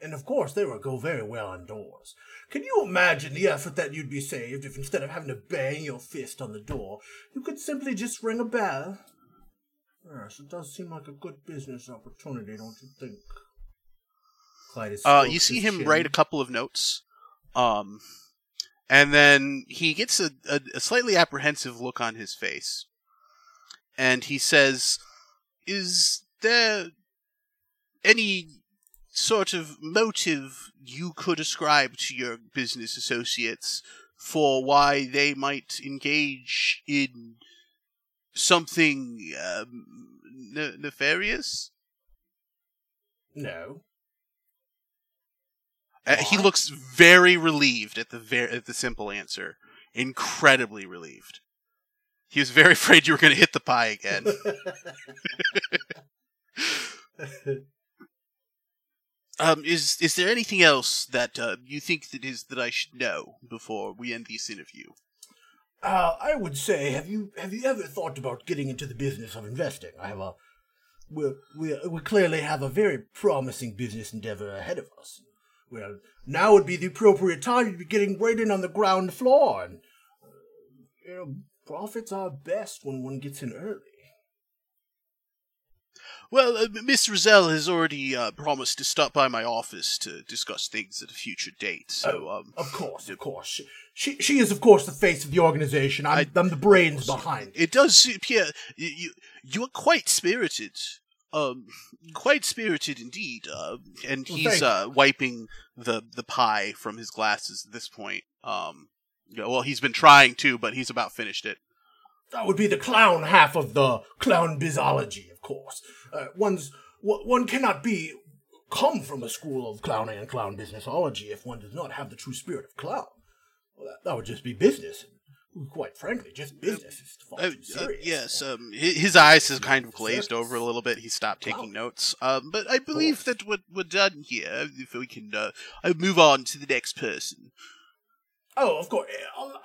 and of course they would go very well on doors. Can you imagine the effort that you'd be saved if instead of having to bang your fist on the door, you could simply just ring a bell? Yes, it does seem like a good business opportunity, don't you think? Clytus Uh, strokes you see him chin. write a couple of notes, um, and then he gets a, a, a slightly apprehensive look on his face, and he says, "Is there any sort of motive you could ascribe to your business associates for why they might engage in something um, ne- nefarious?" No. Uh, he looks very relieved at the ver- at the simple answer. Incredibly relieved. He was very afraid you were going to hit the pie again. um, is is there anything else that uh, you think that is that I should know before we end this interview? Uh, I would say, have you have you ever thought about getting into the business of investing? I have a, we we we clearly have a very promising business endeavor ahead of us. Well, now would be the appropriate time to be getting right in on the ground floor, and uh, you know, profits are best when one gets in early. Well, uh, Miss Roselle has already uh, promised to stop by my office to discuss things at a future date. So, um, Of course, of course, she she, she is of course the face of the organization. I'm, I- I'm the brains behind. it. It does appear you, you are quite spirited, um, quite spirited indeed. Uh, and Well, he's uh, wiping the the pie from his glasses at this point. Um, well, he's been trying to, but he's about finished it. That would be the clown half of the clown bizology, of course. Uh, one's w- one cannot be come from a school of clowning and clown businessology if one does not have the true spirit of clown. Well, that, that would just be business. Quite frankly, just business Uh, uh, serious. yes, um, his, his eyes has kind of glazed over a little bit. He stopped taking Wow. notes. Um, but I believe that we're, we're done here. If we can uh, move on to the next person. Oh, of course.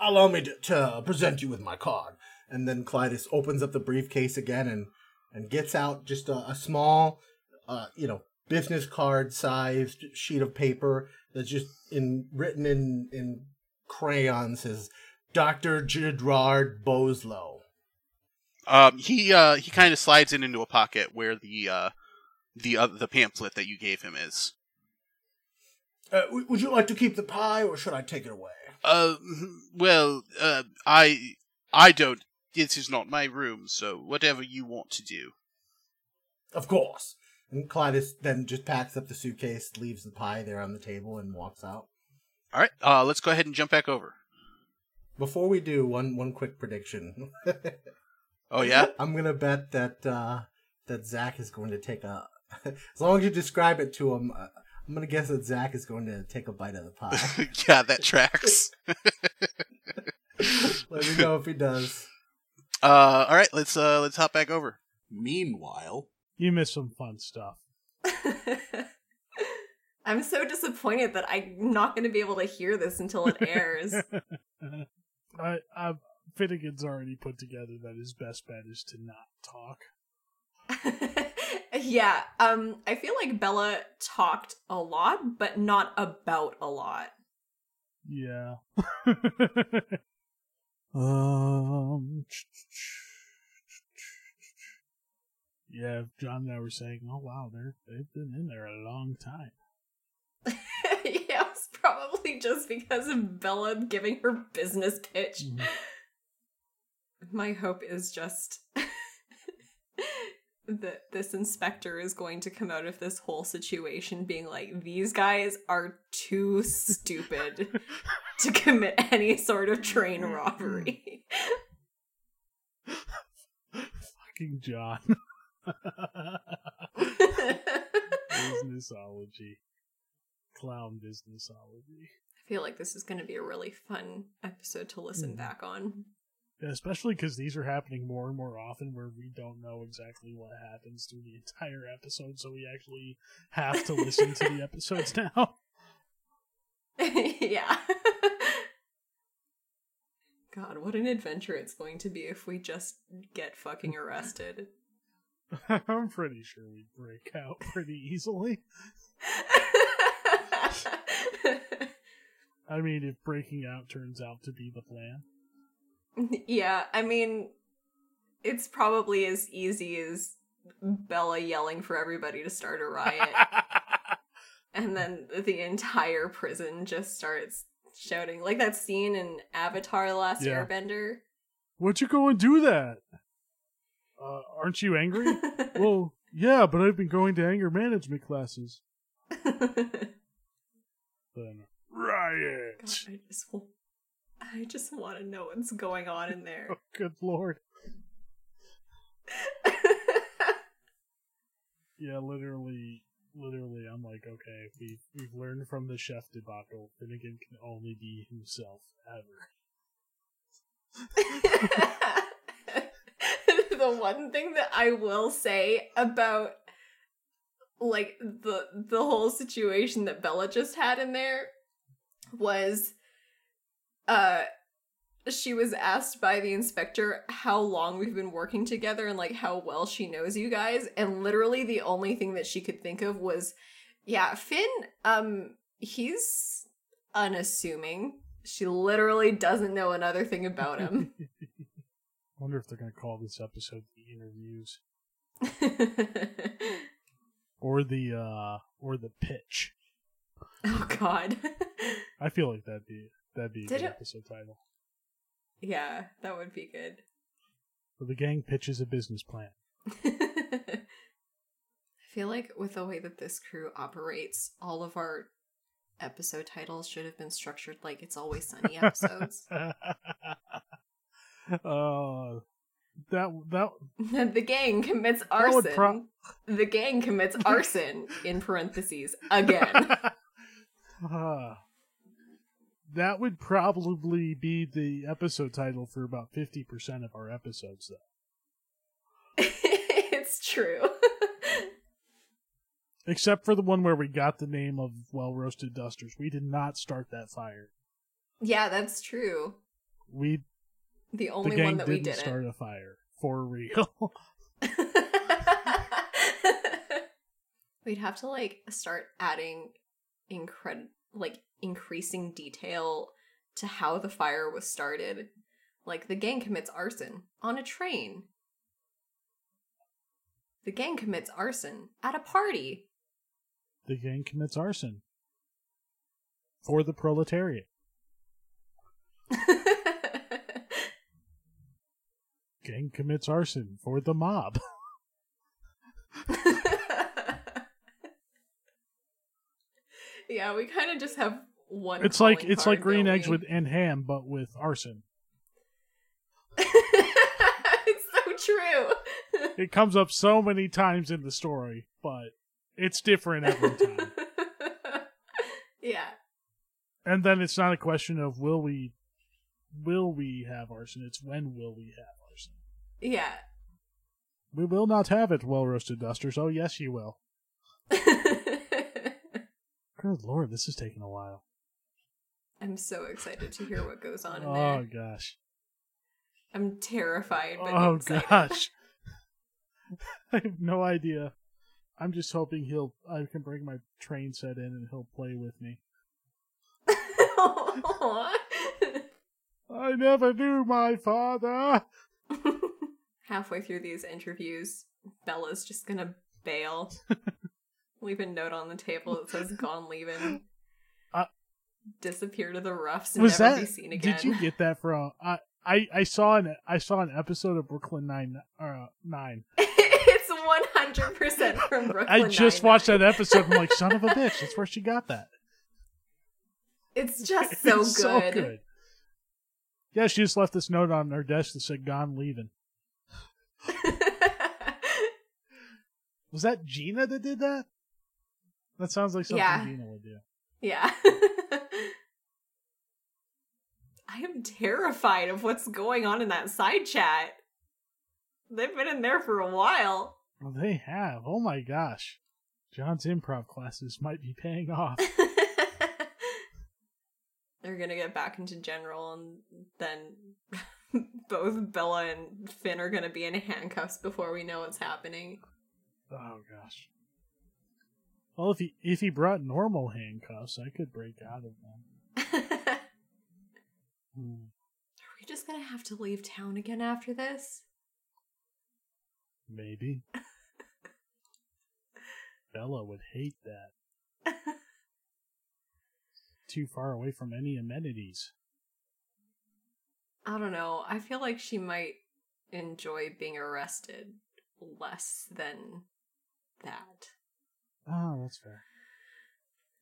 Allow me to, to present you with my card. And then Clytus opens up the briefcase again and, and gets out just a, a small, uh, you know, business card sized sheet of paper that's just in written in in crayon says Dr. Gerard Boslow. Um, he uh, he kind of slides it into a pocket where the uh, the uh, the pamphlet that you gave him is. Uh, w- would you like to keep the pie or should I take it away? Uh, well, uh, I I don't. This is not my room, so whatever you want to do. Of course. And Clytus then just packs up the suitcase, leaves the pie there on the table, and walks out. All right, uh, let's go ahead and jump back over. Before we do, one one quick prediction. Oh yeah, I'm gonna bet that uh, that Zach is going to take a. as long as you describe it to him, uh, I'm gonna guess that Zach is going to take a bite of the pie. yeah, that tracks. Let me know if he does. Uh, all right, let's uh, let's hop back over. Meanwhile, You missed some fun stuff. I'm so disappointed that I'm not going to be able to hear this until it airs. I, I, Finnegan's already put together that his best bet is to not talk. yeah, um, I feel like Bella talked a lot, but not about a lot. Yeah. um. Yeah, John and I were saying, "Oh wow, they're they've been in there a long time." probably just because of Bella giving her business pitch. Mhm. My hope is just that this inspector is going to come out of this whole situation being like, these guys are too stupid to commit any sort of train robbery. Fucking John. businessology. Clown businessology. I feel like this is going to be a really fun episode to listen Mhm. back on. Yeah, especially because these are happening more and more often where we don't know exactly what happens through the entire episode, so we actually have to listen to the episodes now. yeah. God, what an adventure it's going to be if we just get fucking arrested. I'm pretty sure we'd break out pretty easily. I mean, if breaking out turns out to be the plan. yeah, I mean, it's probably as easy as Bella yelling for everybody to start a riot, and then the entire prison just starts shouting, like that scene in Avatar: The Last Yeah. Airbender. What'd you go and do that? Uh, aren't you angry? well, yeah, but I've been going to anger management classes. Then riot. God, I just, wa- I just want to know what's going on in there. Oh, good lord. Yeah, literally, literally, I'm like, okay, we've we've learned from the chef debacle. Finnegan can only be himself ever. the one thing that I will say about like the the whole situation that Bella just had in there was uh she was asked by the inspector how long we've been working together and like how well she knows you guys and literally the only thing that she could think of was yeah Finn um he's unassuming. She literally doesn't know another thing about him. I Wonder if they're gonna call this episode the interviews or the uh or the pitch. oh god I feel like that'd be that'd be a good it- episode title. yeah that would be good Where the gang pitches a business plan. I feel like with the way that this crew operates, all of our episode titles should have been structured like it's always sunny episodes. uh, that that the gang commits arson. pro- the gang commits arson in parentheses again. Uh, that would probably be the episode title for about 50% of our episodes, though. it's true. Except for the one where we got the name of Well Roasted Dusters. We did not start that fire. yeah, that's true. We The the only gang one that we didn't didn't. start a fire for real. We'd have to like start adding incred like increasing detail to how the fire was started. Like the gang commits arson on a train. The gang commits arson at a party. the gang commits arson for the proletariat. Gang commits arson for the mob. yeah, we kind of just have one. It's like it's like green eggs we? with and ham, but with arson. it's so true. It comes up so many times in the story, but it's different every time. yeah. and then it's not a question of will we will we have arson, it's when will we have. Yeah. We will not have it, well roasted dusters. Oh yes you will. Good lord, this is taking a while. I'm so excited to hear what goes on in Oh there. Oh, gosh. I'm terrified. But oh excited. gosh. I have no idea. I'm just hoping he'll I can bring my train set in and he'll play with me. I never knew my father. Halfway through these interviews, Bella's just gonna bail. Leave a note on the table that says "Gone leaving." Uh, Disappear to the roughs and Was never that? be seen again. Did you get that from? I I I saw an I saw an episode of Brooklyn Nine uh, Nine. it's one hundred percent from Brooklyn. I just Nine-Nine. watched that episode. I'm like, son of a bitch. That's where she got that. It's just so It's good. Yeah, she just left this note on her desk that said "Gone leaving." Was that Gina that did that? That sounds like something Yeah. Gina would do. yeah. I am terrified of what's going on in that side chat. They've been in there for a while. Well, they have. Oh my gosh. John's improv classes might be paying off. They're gonna get back into general, and then both Bella and Finn are gonna be in handcuffs before we know what's happening. Oh gosh. Well, if he if he brought normal handcuffs, I could break out of them. are Hmm. we just gonna have to leave town again after this? Maybe. Bella would hate that. Too far away from any amenities. I don't know. I feel like she might enjoy being arrested less than that. Oh, that's fair.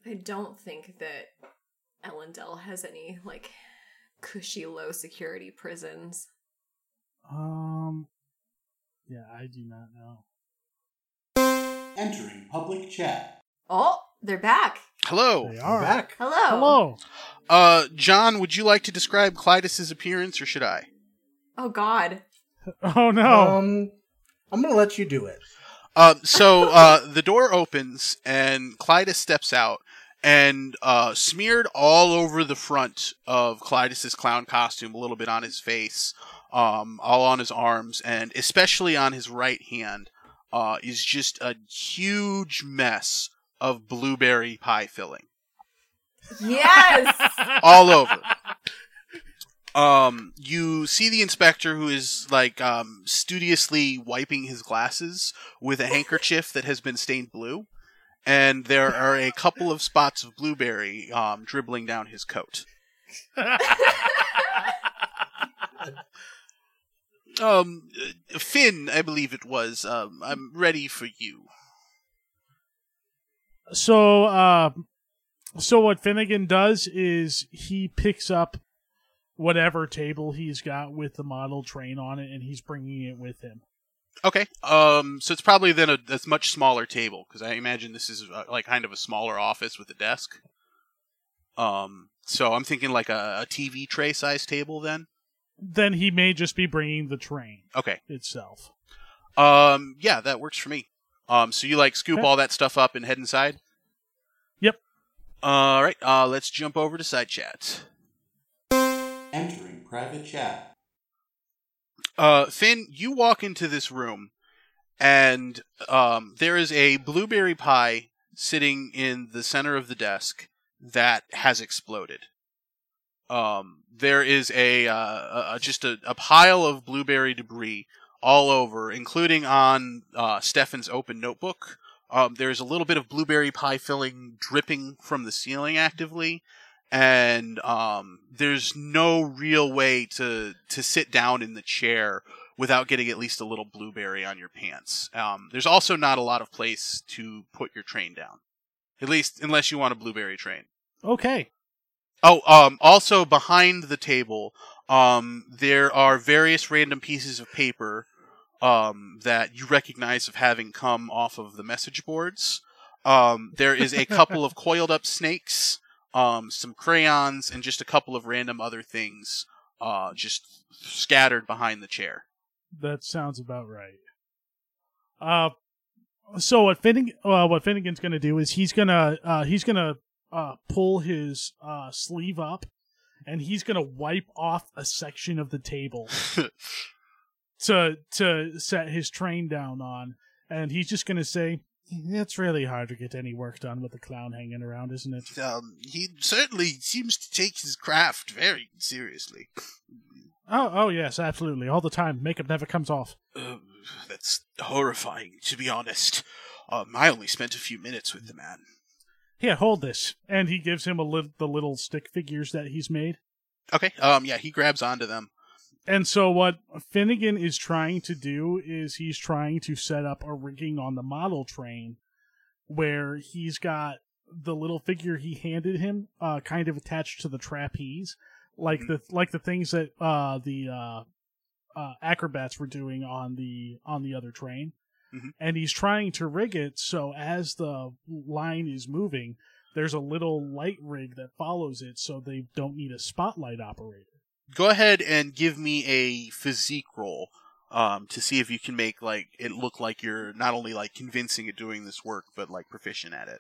I don't think that Elendel has any like cushy low security prisons. Um, yeah, I do not know. Entering public chat. Oh, they're back. Hello. They I'm are. back. Hello. Hello. Uh, John, would you like to describe Clytus's appearance, or should I? Oh God. Oh no. Um, I'm gonna let you do it. Uh, so uh, the door opens and Clytus steps out, and uh, smeared all over the front of Clytus's clown costume, a little bit on his face, um, all on his arms, and especially on his right hand, uh, is just a huge mess of blueberry pie filling Yes. all over. Um, you see the inspector who is like um, studiously wiping his glasses with a handkerchief that has been stained blue, and there are a couple of spots of blueberry um, dribbling down his coat. Um, uh, Finn, I believe it was. Um, I'm ready for you. So, uh, so what Finnegan does is he picks up whatever table he's got with the model train on it, and he's bringing it with him. Okay. Um, so it's probably then a, a much smaller table because I imagine this is uh, like kind of a smaller office with a desk. Um, so I'm thinking like a, a TV tray size table then. Then he may just be bringing the train Okay. itself. Um, yeah, that works for me. Um, so you like scoop Okay. all that stuff up and head inside. Yep. All right. Uh, let's jump over to side chat. Entering private chat. Uh, Finn, you walk into this room, and um, there is a blueberry pie sitting in the center of the desk that has exploded. Um, there is a, uh, a a- just a, a pile of blueberry debris all over, including on uh, Stefan's open notebook. Um, there's a little bit of blueberry pie filling dripping from the ceiling actively, and um, there's no real way to to sit down in the chair without getting at least a little blueberry on your pants. Um, there's also not a lot of place to put your train down, at least unless you want a blueberry train. Okay. Oh, um, also behind the table, um, there are various random pieces of paper um, that you recognize of having come off of the message boards. Um, there is a couple of coiled up snakes, um, some crayons, and just a couple of random other things uh, just scattered behind the chair. That sounds about right. Uh, so what Finnegan, uh, what Finnegan's gonna do is he's gonna uh, he's gonna uh, pull his uh, sleeve up, and he's gonna wipe off a section of the table to to set his train down on, and he's just gonna say, "It's really hard to get any work done with the clown hanging around, isn't it?" Um, he certainly seems to take his craft very seriously. Oh, oh yes, absolutely, all the time. Makeup never comes off. Uh, that's horrifying, to be honest. Um, I only spent a few minutes with the man. Here, hold this, and he gives him a li- the little stick figures that he's made. Okay. Um. Yeah. He grabs onto them. And so what Finnegan is trying to do is he's trying to set up a rigging on the model train where he's got the little figure he handed him uh kind of attached to the trapeze like the like the things that uh the uh uh acrobats were doing on the on the other train. Mhm. And he's trying to rig it so as the line is moving there's a little light rig that follows it so they don't need a spotlight operator. Go ahead and give me a physique roll. Um, to see if you can make like it look like you're not only like convincing at doing this work, but like proficient at it.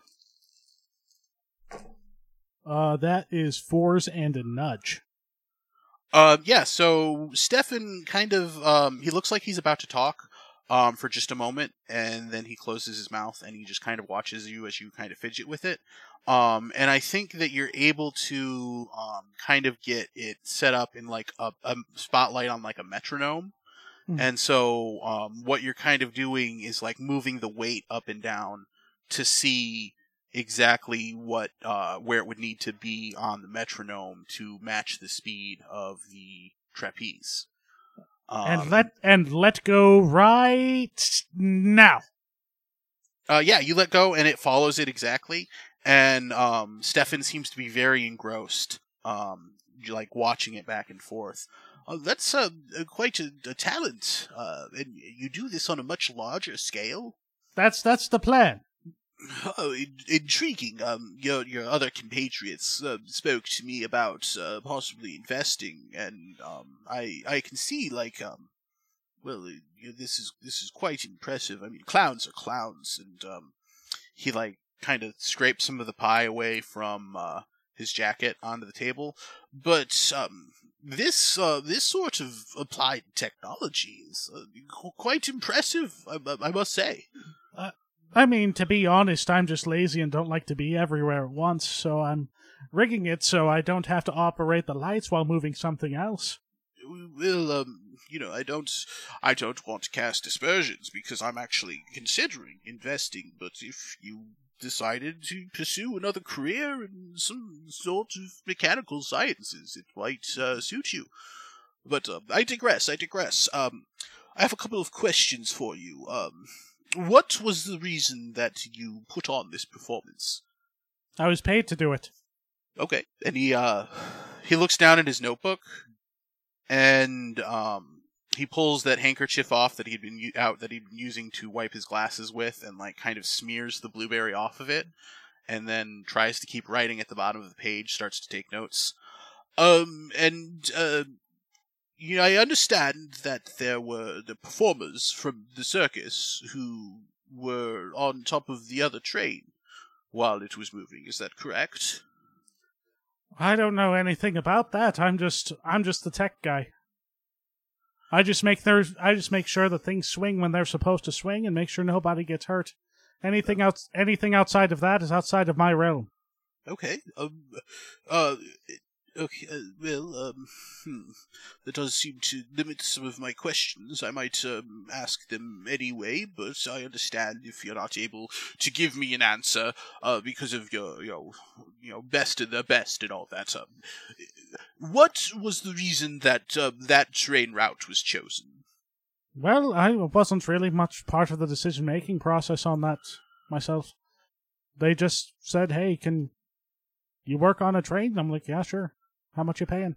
Uh, that is fours and a nudge. Uh, yeah, so Stefan kind of um, he looks like he's about to talk um, for just a moment, and then he closes his mouth and he just kind of watches you as you kind of fidget with it. Um, and I think that you're able to um, kind of get it set up in like a, a spotlight on like a metronome. Hmm. And so um, what you're kind of doing is like moving the weight up and down to see exactly what uh, where it would need to be on the metronome to match the speed of the trapeze. Um, and let and let go right now. Uh, yeah, you let go and it follows it exactly. And um, Stefan seems to be very engrossed, um, like watching it back and forth. Uh, that's uh, uh, quite a, a talent, uh, and you do this on a much larger scale. That's that's the plan. Oh, in- intriguing. Um, your your other compatriots uh, spoke to me about uh, possibly investing, and um, I I can see like um, well, uh, you know, this is this is quite impressive. I mean, clowns are clowns, and um, he like kind of scraped some of the pie away from uh, his jacket onto the table, but um. This uh, this sort of applied technology is uh, qu- quite impressive, I, I must say. I mean, to be honest, I'm just lazy and don't like to be everywhere at once, so I'm rigging it so I don't have to operate the lights while moving something else. Well, um, you know, I don't, I don't want to cast aspersions because I'm actually considering investing. But if you decided to pursue another career in some sort of mechanical sciences, it might uh, suit you. But uh, I digress. I digress. Um, I have a couple of questions for you. Um, what was the reason that you put on this performance? I was paid to do it. Okay. And he uh he looks down at his notebook and um he pulls that handkerchief off that he'd been u- out that he'd been using to wipe his glasses with and like kind of smears the blueberry off of it and then tries to keep writing at the bottom of the page starts to take notes um and uh you know, I understand that there were the performers from the circus who were on top of the other train while it was moving. Is that correct? I don't know anything about that. I'm just I'm just the tech guy. I just make their I just make sure that things swing when they're supposed to swing and make sure nobody gets hurt. Anything else anything outside of that is outside of my realm. Okay. Um. Uh. Okay. Uh, well. Um. Hmm. That does seem to limit some of my questions. I might um, ask them anyway, but I understand if you're not able to give me an answer uh, because of your, your, you know, best of the best and all that. Um. What was the reason that uh, that train route was chosen? Well, I wasn't really much part of the decision making process on that myself. They just said, "Hey, can you work on a train?" I'm like, "Yeah, sure. How much you paying?"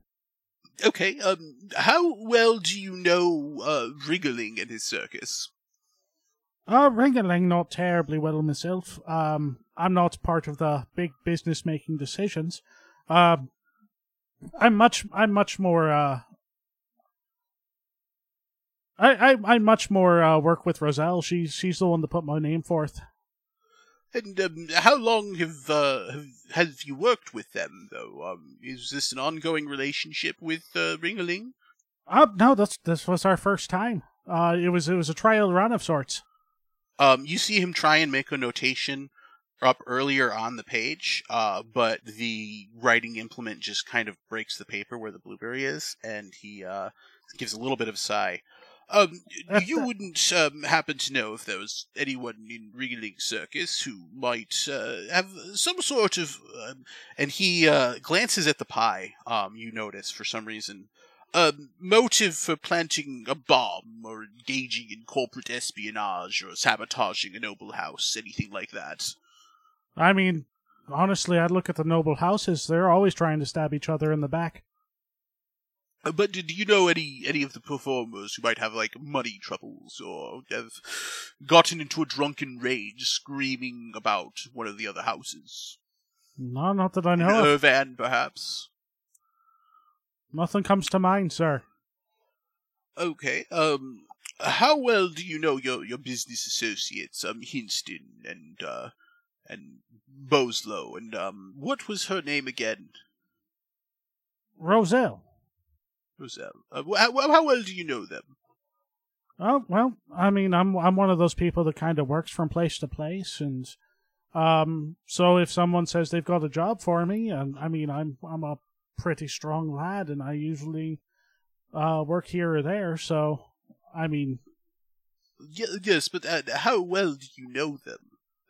Okay. Um. How well do you know uh, Ringling and his circus? Uh, ring-a-ling not terribly well myself. Um, I'm not part of the big business making decisions. Um, I'm much, I'm much more, uh, I, I, I much more, uh, work with Roselle. She's, she's the one that put my name forth. And um, how long have, uh, have have you worked with them, though? Um, is this an ongoing relationship with uh, Ringaling? Uh, no, this this was our first time. Uh, it was it was a trial run of sorts. Um, you see him try and make a notation up earlier on the page, uh, but the writing implement just kind of breaks the paper where the blueberry is, and he uh, gives a little bit of a sigh. Um, you wouldn't um, happen to know if there was anyone in Ringling Circus who might uh, have some sort of, um, and he uh, glances at the pie. Um, you notice for some reason, a motive for planting a bomb or engaging in corporate espionage or sabotaging a noble house, anything like that. I mean, honestly, I'd look at the noble houses. They're always trying to stab each other in the back. Uh, But do you know any any of the performers who might have like money troubles or have gotten into a drunken rage screaming about one of the other houses? No, not that I In know of. Irvan, perhaps. Nothing comes to mind, sir. Okay. Um, how well do you know your your business associates, um, Hinston and uh, and Boslow, and um, what was her name again? Roselle. Roselle. Uh, how, how well do you know them? Oh well, I mean, I'm I'm one of those people that kind of works from place to place, and um, so if someone says they've got a job for me, and I mean, I'm I'm a pretty strong lad, and I usually uh work here or there, so I mean, Ye- yes, but uh, how well do you know them?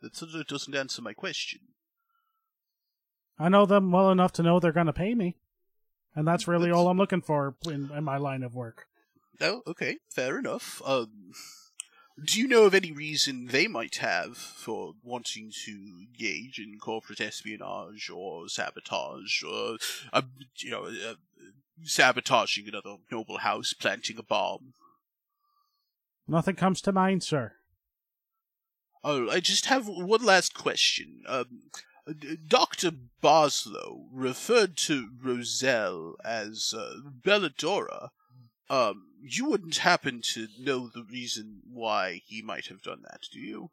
That sort of doesn't answer my question. I know them well enough to know they're going to pay me, and that's really all I'm looking for in, in my line of work. Oh, okay, fair enough. Um, do you know of any reason they might have for wanting to engage in corporate espionage or sabotage, or uh, you know, uh, sabotaging another noble house, planting a bomb? Nothing comes to mind, sir. Oh, I just have one last question. Um, Dr. Boslow referred to Roselle as uh, Belladora. Um, you wouldn't happen to know the reason why he might have done that, do you?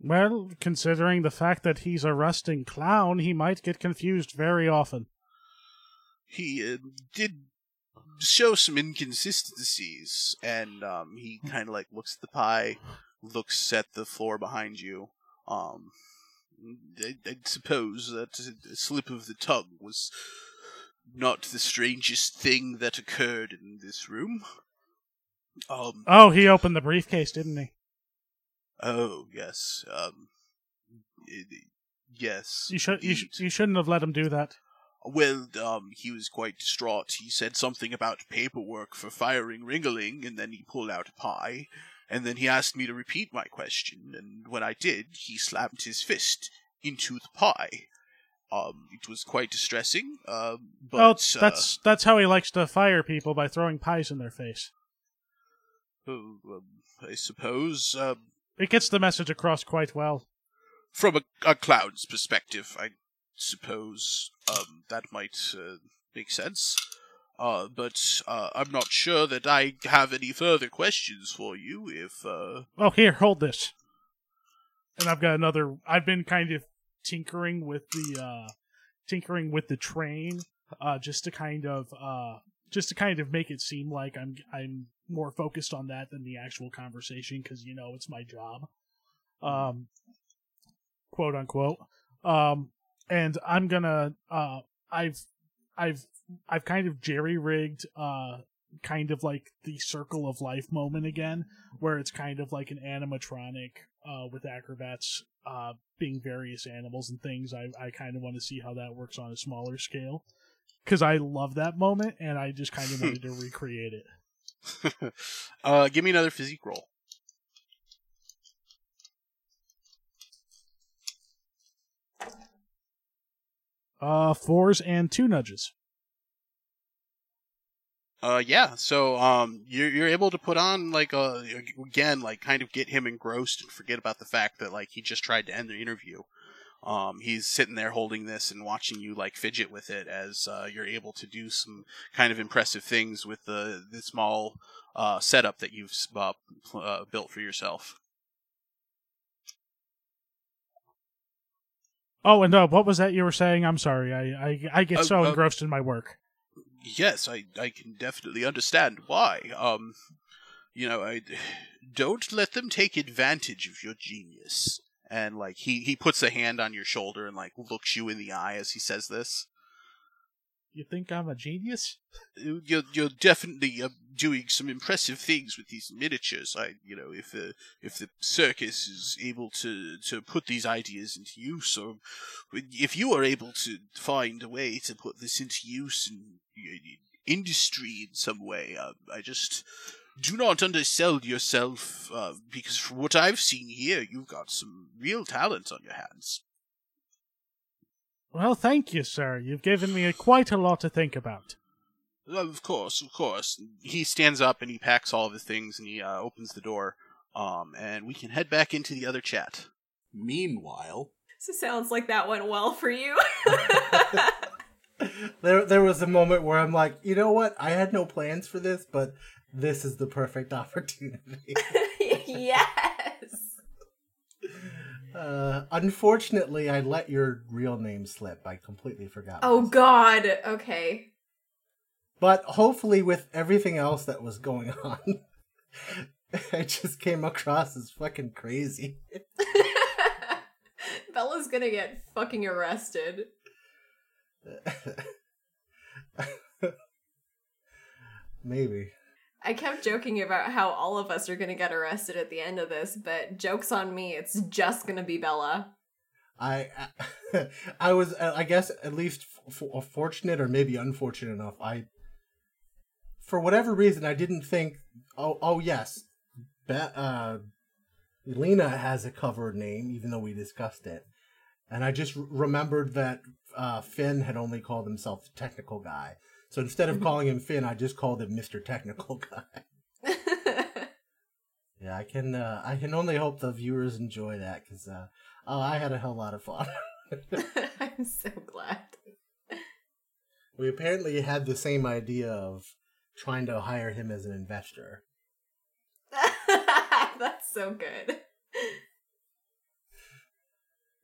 Well, considering the fact that he's a rusting clown, he might get confused very often. He uh, did show some inconsistencies, and um, he kind of like looks at the pie, looks at the floor behind you. Um, I, I suppose that a slip of the tongue was not the strangest thing that occurred in this room. Um, Oh, he opened the briefcase, didn't he? oh yes, um, it- yes. You should. You, sh- you shouldn't have let him do that. Well, um, he was quite distraught. He said something about paperwork for firing Ringaling, and then he pulled out a pie. And then he asked me to repeat my question, and when I did, he slammed his fist into the pie. Um, it was quite distressing. Um, but well, uh, that's that's how he likes to fire people by throwing pies in their face. oh, um, I suppose um, It gets the message across quite well. from a, a clown's perspective, I suppose um, that might uh, make sense. Uh, but uh, I'm not sure that I have any further questions for you. If uh, Oh, here, hold this. And I've got another. I've been kind of tinkering with the uh tinkering with the train, uh, just to kind of uh just to kind of make it seem like I'm I'm more focused on that than the actual conversation because you know it's my job, um, quote unquote. Um, and I'm gonna I've I've I've kind of jerry rigged uh kind of like the circle of life moment again where it's kind of like an animatronic uh, with acrobats uh, being various animals and things. I, I kind of want to see how that works on a smaller scale because I love that moment and I just kind of wanted to recreate it. uh, give me another physique roll. Uh, fours and two nudges. Uh, yeah. So, um, you're you're able to put on like a again, like kind of get him engrossed and forget about the fact that like he just tried to end the interview. Um, he's sitting there holding this and watching you like fidget with it as uh, you're able to do some kind of impressive things with the the small uh, setup that you've uh, pl- uh, built for yourself. Oh, and uh, what was that you were saying? I'm sorry. I I, I get Uh, so uh, engrossed in my work. Yes, I I can definitely understand why. Um, you know, I don't let them take advantage of your genius. And like he he puts a hand on your shoulder and like looks you in the eye as he says this. You think I'm a genius? You're you're definitely uh, doing some impressive things with these miniatures. I you know if the if the circus is able to to put these ideas into use, or if you are able to find a way to put this into use in uh, industry in some way, uh, I just do not undersell yourself uh, because from what I've seen here, you've got some real talent on your hands. Well, thank you, sir. You've given me a, quite a lot to think about. Of course, of course. He stands up and he packs all of his things and he uh, opens the door. Um, and we can head back into the other chat. Meanwhile, So sounds like that went well for you. There, there was a moment where I'm like, you know what? I had no plans for this, but this is the perfect opportunity. yes. Uh, unfortunately, I let your real name slip. I completely forgot. Oh myself. God. Okay. But hopefully, with everything else that was going on, I just came across as fucking crazy. Bella's gonna get fucking arrested. Maybe. I kept joking about how all of us are gonna get arrested at the end of this, but joke's on me, it's just gonna be Bella. I, I, was, uh, I guess, at least f- f- fortunate or maybe unfortunate enough. I, for whatever reason, I didn't think. Oh, oh yes, Be- uh, Lena has a covered name, even though we discussed it, and I just remembered that uh, Finn had only called himself the technical guy. So instead of calling him Finn, I just called him Mister Technical Guy. Yeah, I can. Uh, I can only hope the viewers enjoy that because uh, oh, I had a hell lot of fun. I'm so glad. we apparently had the same idea of trying to hire him as an investor. That's so good.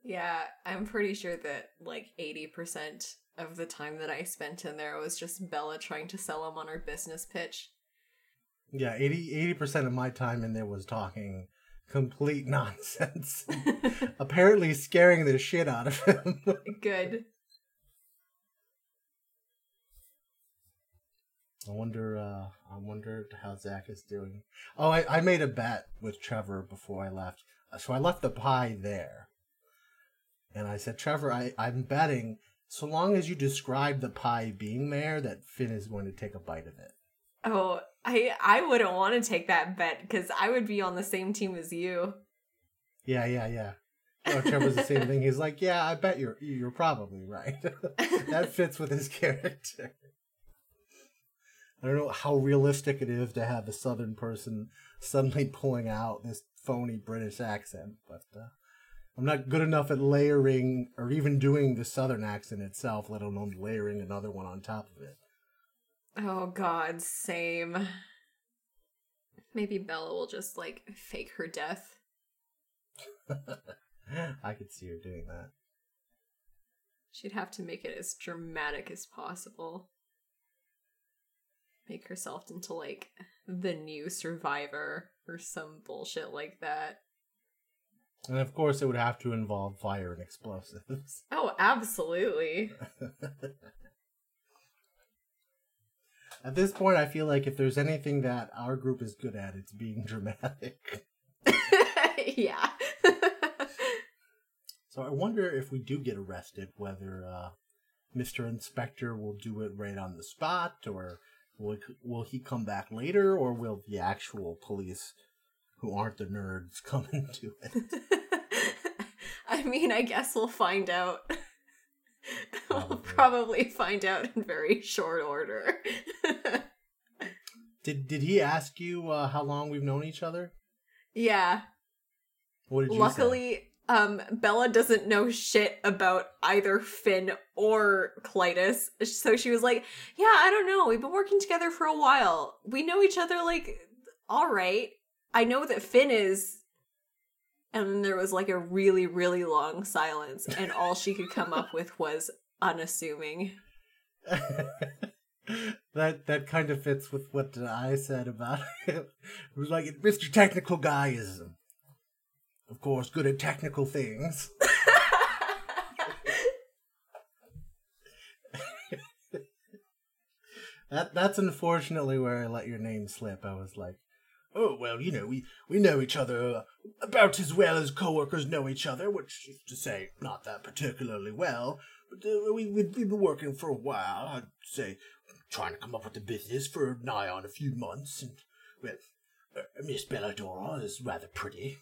Yeah, I'm pretty sure that like 80% of the time that I spent in there was just Bella trying to sell him on her business pitch. Yeah, 80 percent of my time in there was talking complete nonsense. apparently, scaring the shit out of him. Good. I wonder. Uh, I wonder how Zach is doing. Oh, I, I made a bet with Trevor before I left. So I left the pie there, and I said, Trevor, I, I'm betting so long as you describe the pie being there, that Finn is going to take a bite of it. Oh, I I wouldn't want to take that bet because I would be on the same team as you. Yeah, yeah, yeah. Oh, Trevor's the same thing. He's like, yeah, I bet you're you're probably right. that fits with his character. I don't know how realistic it is to have a Southern person suddenly pulling out this phony British accent, but uh, I'm not good enough at layering or even doing the Southern accent itself, let alone layering another one on top of it. Oh god, same. Maybe Bella will just like fake her death. I could see her doing that. She'd have to make it as dramatic as possible. Make herself into like the new survivor or some bullshit like that. And of course, it would have to involve fire and explosives. Oh, absolutely. At this point, I feel like if there's anything that our group is good at, it's being dramatic. yeah. So I wonder if we do get arrested, whether uh, Mr. Inspector will do it right on the spot, or will will he come back later, or will the actual police, who aren't the nerds, come do it? I mean, I guess we'll find out. we'll Probably. probably find out in very short order. Did Did he ask you uh, how long we've known each other? yeah. What did you say? Luckily, um, Bella doesn't know shit about either Finn or Clytus. So she was like, Yeah, I don't know. We've been working together for a while. We know each other, like, all right. I know that Finn is And then there was like a really, really long silence, and all she could come up with was unassuming. that that kind of fits with what I said about it. It was like Mr. Technical Guy is, of course, good at technical things. that that's unfortunately where I let your name slip. I was like, oh well, you know, we we know each other uh, about as well as co-workers know each other, which is to say, not that particularly well. But uh, we we've been working for a while. I'd say, trying to come up with the business for nigh on a few months, and well, uh, Miss Belladora is rather pretty.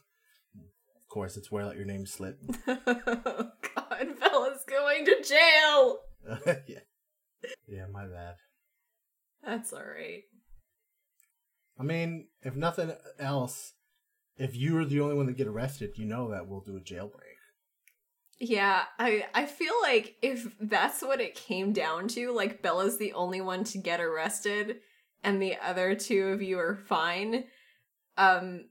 Of course, it's where I let your name slip. oh God, Bella's going to jail. yeah, yeah, my bad. That's all right. I mean, if nothing else, if you're the only one that get arrested, you know that we'll do a jailbreak. Yeah, I I feel like if that's what it came down to, like Bella's the only one to get arrested and the other two of you are fine, um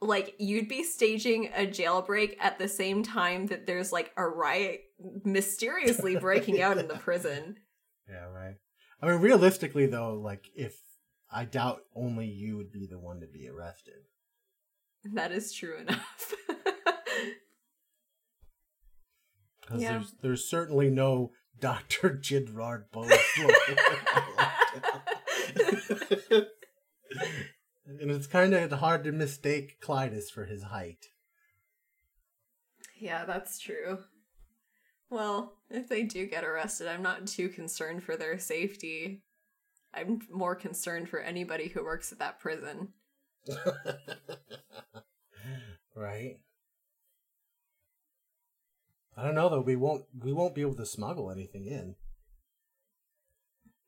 like you'd be staging a jailbreak at the same time that there's like a riot mysteriously breaking out in the prison. Yeah, right. I mean, realistically, though, like if I doubt only you would be the one to be arrested. That is true enough. Because Yeah. there's there's certainly no Doctor Jidrard Bowes. and it's kind of hard to mistake Clytus for his height. yeah, that's true. Well, if they do get arrested, I'm not too concerned for their safety. I'm more concerned for anybody who works at that prison. right. I don't know though. We won't. We won't be able to smuggle anything in.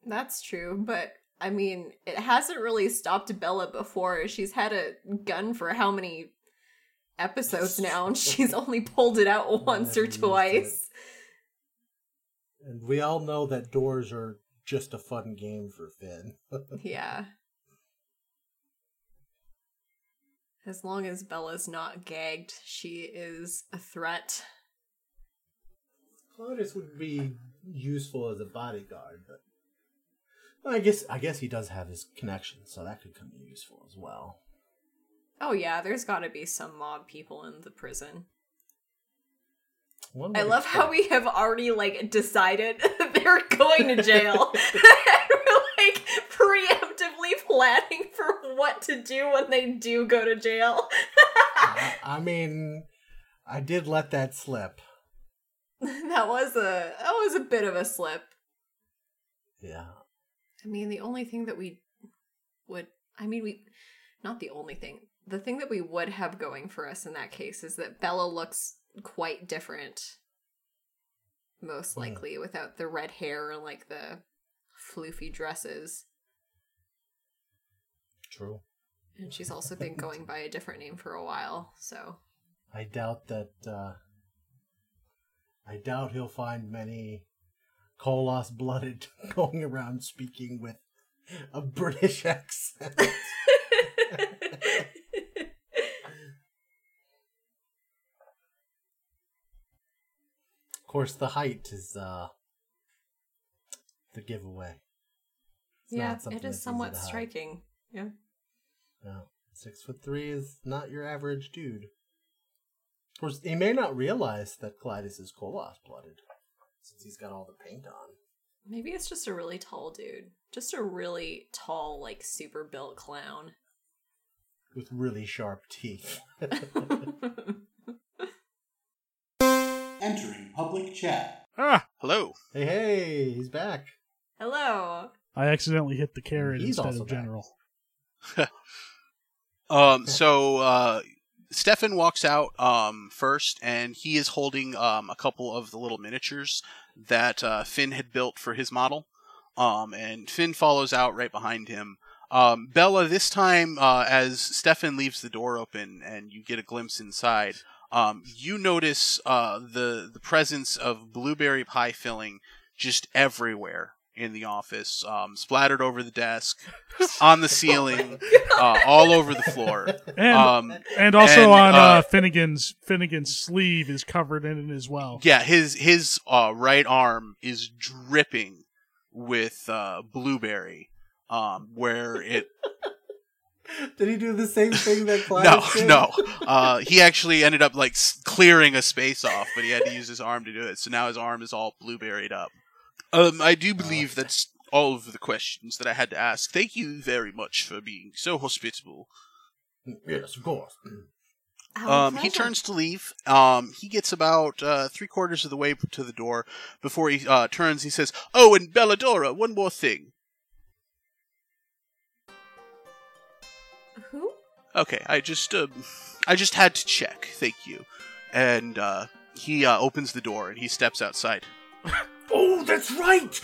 That's true, but I mean, it hasn't really stopped Bella before. She's had a gun for how many episodes now, and she's only pulled it out once or twice. And we all know that doors are just a fun game for Finn. Yeah. As long as Bella's not gagged, she is a threat. Claudius would be useful as a bodyguard, but well, I guess I guess he does have his connections, so that could come in useful as well. Oh yeah, there's got to be some mob people in the prison. I love how we have already like decided they're going to jail. and we're like preemptively planning for what to do when they do go to jail. I, I mean, I did let that slip. that was a that was a bit of a slip. Yeah. I mean, the only thing that we would I mean we not the only thing. The thing that we would have going for us in that case is that Bella looks quite different. Most Hmm. likely without the red hair and like the floofy dresses. True. And she's also been going by a different name for a while, so I doubt that. uh I doubt he'll find many Koloss blooded going around speaking with a British accent. course, the height is uh the giveaway. It's yeah, it is somewhat striking. Yeah. No, six foot three is not your average dude. Of course, he may not realize that Clytus is Koloss blooded, since he's got all the paint on. Maybe it's just a really tall dude. Just a really tall, like super built clown. with really sharp teeth. Entering public chat. Ah! Hello. hey, hey, he's back. Hello. I accidentally hit the carrot He's instead also of back. general. Um, so uh, Stefan walks out um, first, and he is holding um, a couple of the little miniatures that uh, Finn had built for his model. Um, and Finn follows out right behind him. Um, Bella, this time, uh, as Stefan leaves the door open and you get a glimpse inside, um, you notice uh, the the presence of blueberry pie filling just everywhere in the office, um, splattered over the desk, on the ceiling, uh, all over the floor. And Um, and also and, on uh, uh, Finnegan's Finnegan's sleeve is covered in it as well. yeah, his his uh, right arm is dripping with uh, blueberry, um, where it Did he do the same thing that no Clyde did? no uh, he actually ended up like clearing a space off, but he had to use his arm to do it. So now his arm is all blueberried up. Um, I do believe that's all of the questions that I had to ask. Thank you very much for being so hospitable. Yes, of course. Um, he turns to leave. Um, he gets about uh, three quarters of the way to the door before he uh, turns. He says, "Oh, and Belladora, one more thing." Who? Okay, I just, um, I just had to check. Thank you. And uh, he uh, opens the door and he steps outside. Oh, that's right!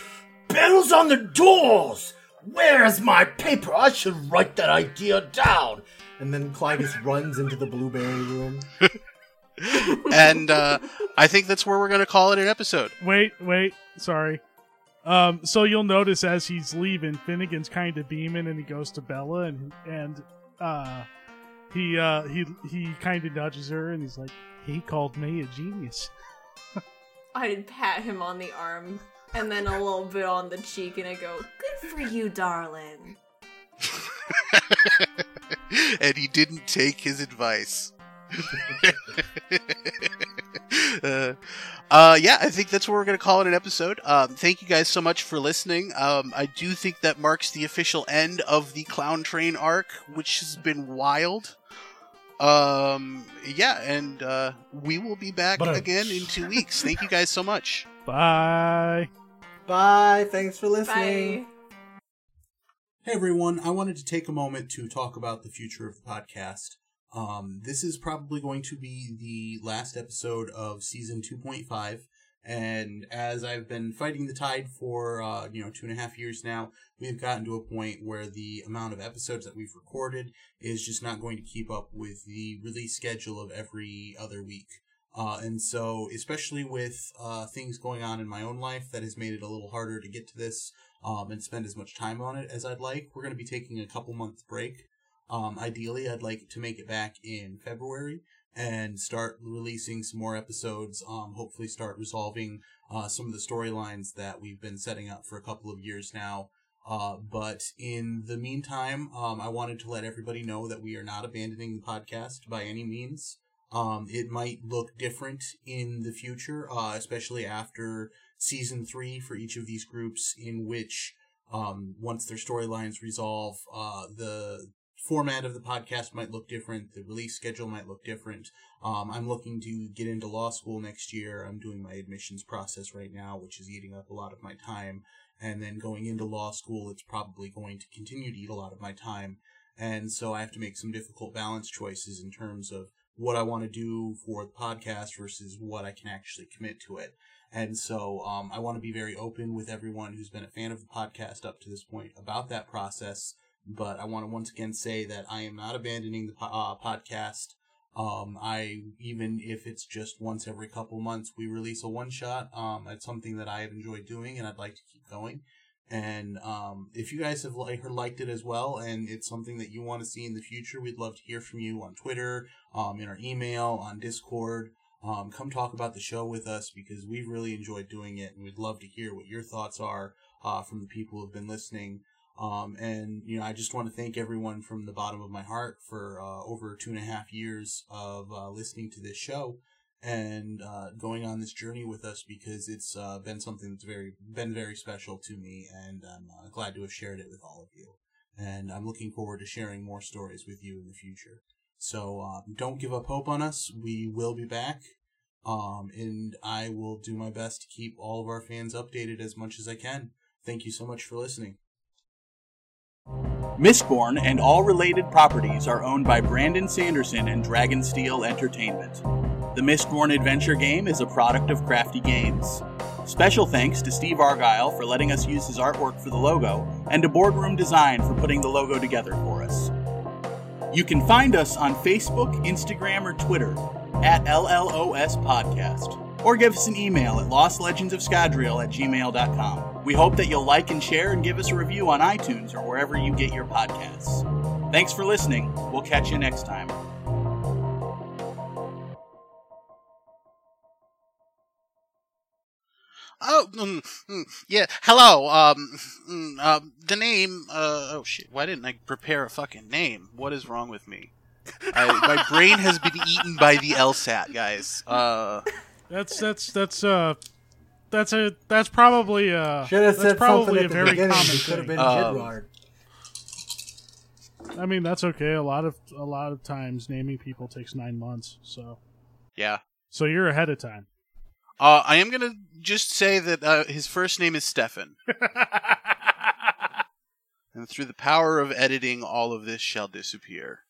Bells on the doors! Where's my paper? I should write that idea down. And then Clyde runs into the blueberry room. and uh, I think that's where we're going to call it an episode. Wait, wait, sorry. Um, so you'll notice as he's leaving, Finnegan's kind of beaming, and he goes to Bella, and and uh, he uh, he he kind of nudges her, and he's like, "He called me a genius." I'd pat him on the arm and then a little bit on the cheek, and I go, "Good for you, darling." and he didn't take his advice. Uh, uh, yeah, I think that's what we're going to call it an episode. Um, thank you guys so much for listening. Um, I do think that marks the official end of the Clown Train arc, which has been wild. Um, yeah, and uh, we will be back But, uh, again in two weeks. Thank you guys so much. Bye. Bye. Thanks for listening. Bye. Hey everyone, I wanted to take a moment to talk about the future of the podcast. Um, this is probably going to be the last episode of season 2.5, and as I've been fighting the tide for, uh, you know, two and a half years now, we've gotten to a point where the amount of episodes that we've recorded is just not going to keep up with the release schedule of every other week. Uh, and so, especially with uh, things going on in my own life, that has made it a little harder to get to this um, and spend as much time on it as I'd like. We're going to be taking a couple months break. Um, ideally, I'd like to make it back in February and start releasing some more episodes. Um, hopefully, start resolving uh, some of the storylines that we've been setting up for a couple of years now. Uh, but in the meantime, um, I wanted to let everybody know that we are not abandoning the podcast by any means. Um, it might look different in the future, uh, especially after season three for each of these groups, in which um, once their storylines resolve, uh, the format of the podcast might look different. The release schedule might look different. Um, I'm looking to get into law school next year. I'm doing my admissions process right now, which is eating up a lot of my time. And then going into law school, it's probably going to continue to eat a lot of my time. And so I have to make some difficult balance choices in terms of what I want to do for the podcast versus what I can actually commit to it. And so um, I want to be very open with everyone who's been a fan of the podcast up to this point about that process. But I want to once again say that I am not abandoning the po- uh, podcast. Um, I even if it's just once every couple months we release a one shot. Um, it's something that I have enjoyed doing and I'd like to keep going. And um, if you guys have li- liked it as well, and it's something that you want to see in the future, we'd love to hear from you on Twitter, um, in our email, on Discord. Um, come talk about the show with us because we've really enjoyed doing it, and we'd love to hear what your thoughts are uh, from the people who've been listening. Um, and you know, I just want to thank everyone from the bottom of my heart for uh, over two and a half years of uh, listening to this show and uh, going on this journey with us because it's uh, been something that's very been very special to me, and I'm uh, glad to have shared it with all of you. And I'm looking forward to sharing more stories with you in the future. So um, don't give up hope on us. We will be back, um, and I will do my best to keep all of our fans updated as much as I can. Thank you so much for listening. Mistborn and all related properties are owned by Brandon Sanderson and Dragonsteel Entertainment. The Mistborn adventure game is a product of Crafty Games. Special thanks to Steve Argyle for letting us use his artwork for the logo, and to Boardroom Design for putting the logo together for us. You can find us on Facebook, Instagram, or Twitter at LLOS Podcast, or give us an email at lostlegendsofscadrial at gmail.com. We hope that you'll like and share and give us a review on iTunes or wherever you get your podcasts. Thanks for listening. We'll catch you next time. Oh, mm, mm, yeah. Hello. Um, mm, um, the name. Uh, oh shit. Why didn't I prepare a fucking name? What is wrong with me? I, my brain has been eaten by the LSAT, guys. Uh, That's that's that's uh that's a that's probably uh Should have that's said probably something a at the very beginning. common It could have been Um, Gidrard. I mean that's okay. A lot of a lot of times naming people takes nine months. So yeah. so you're ahead of time. Uh, I am gonna just say that uh, his first name is Stefan, and through the power of editing, all of this shall disappear.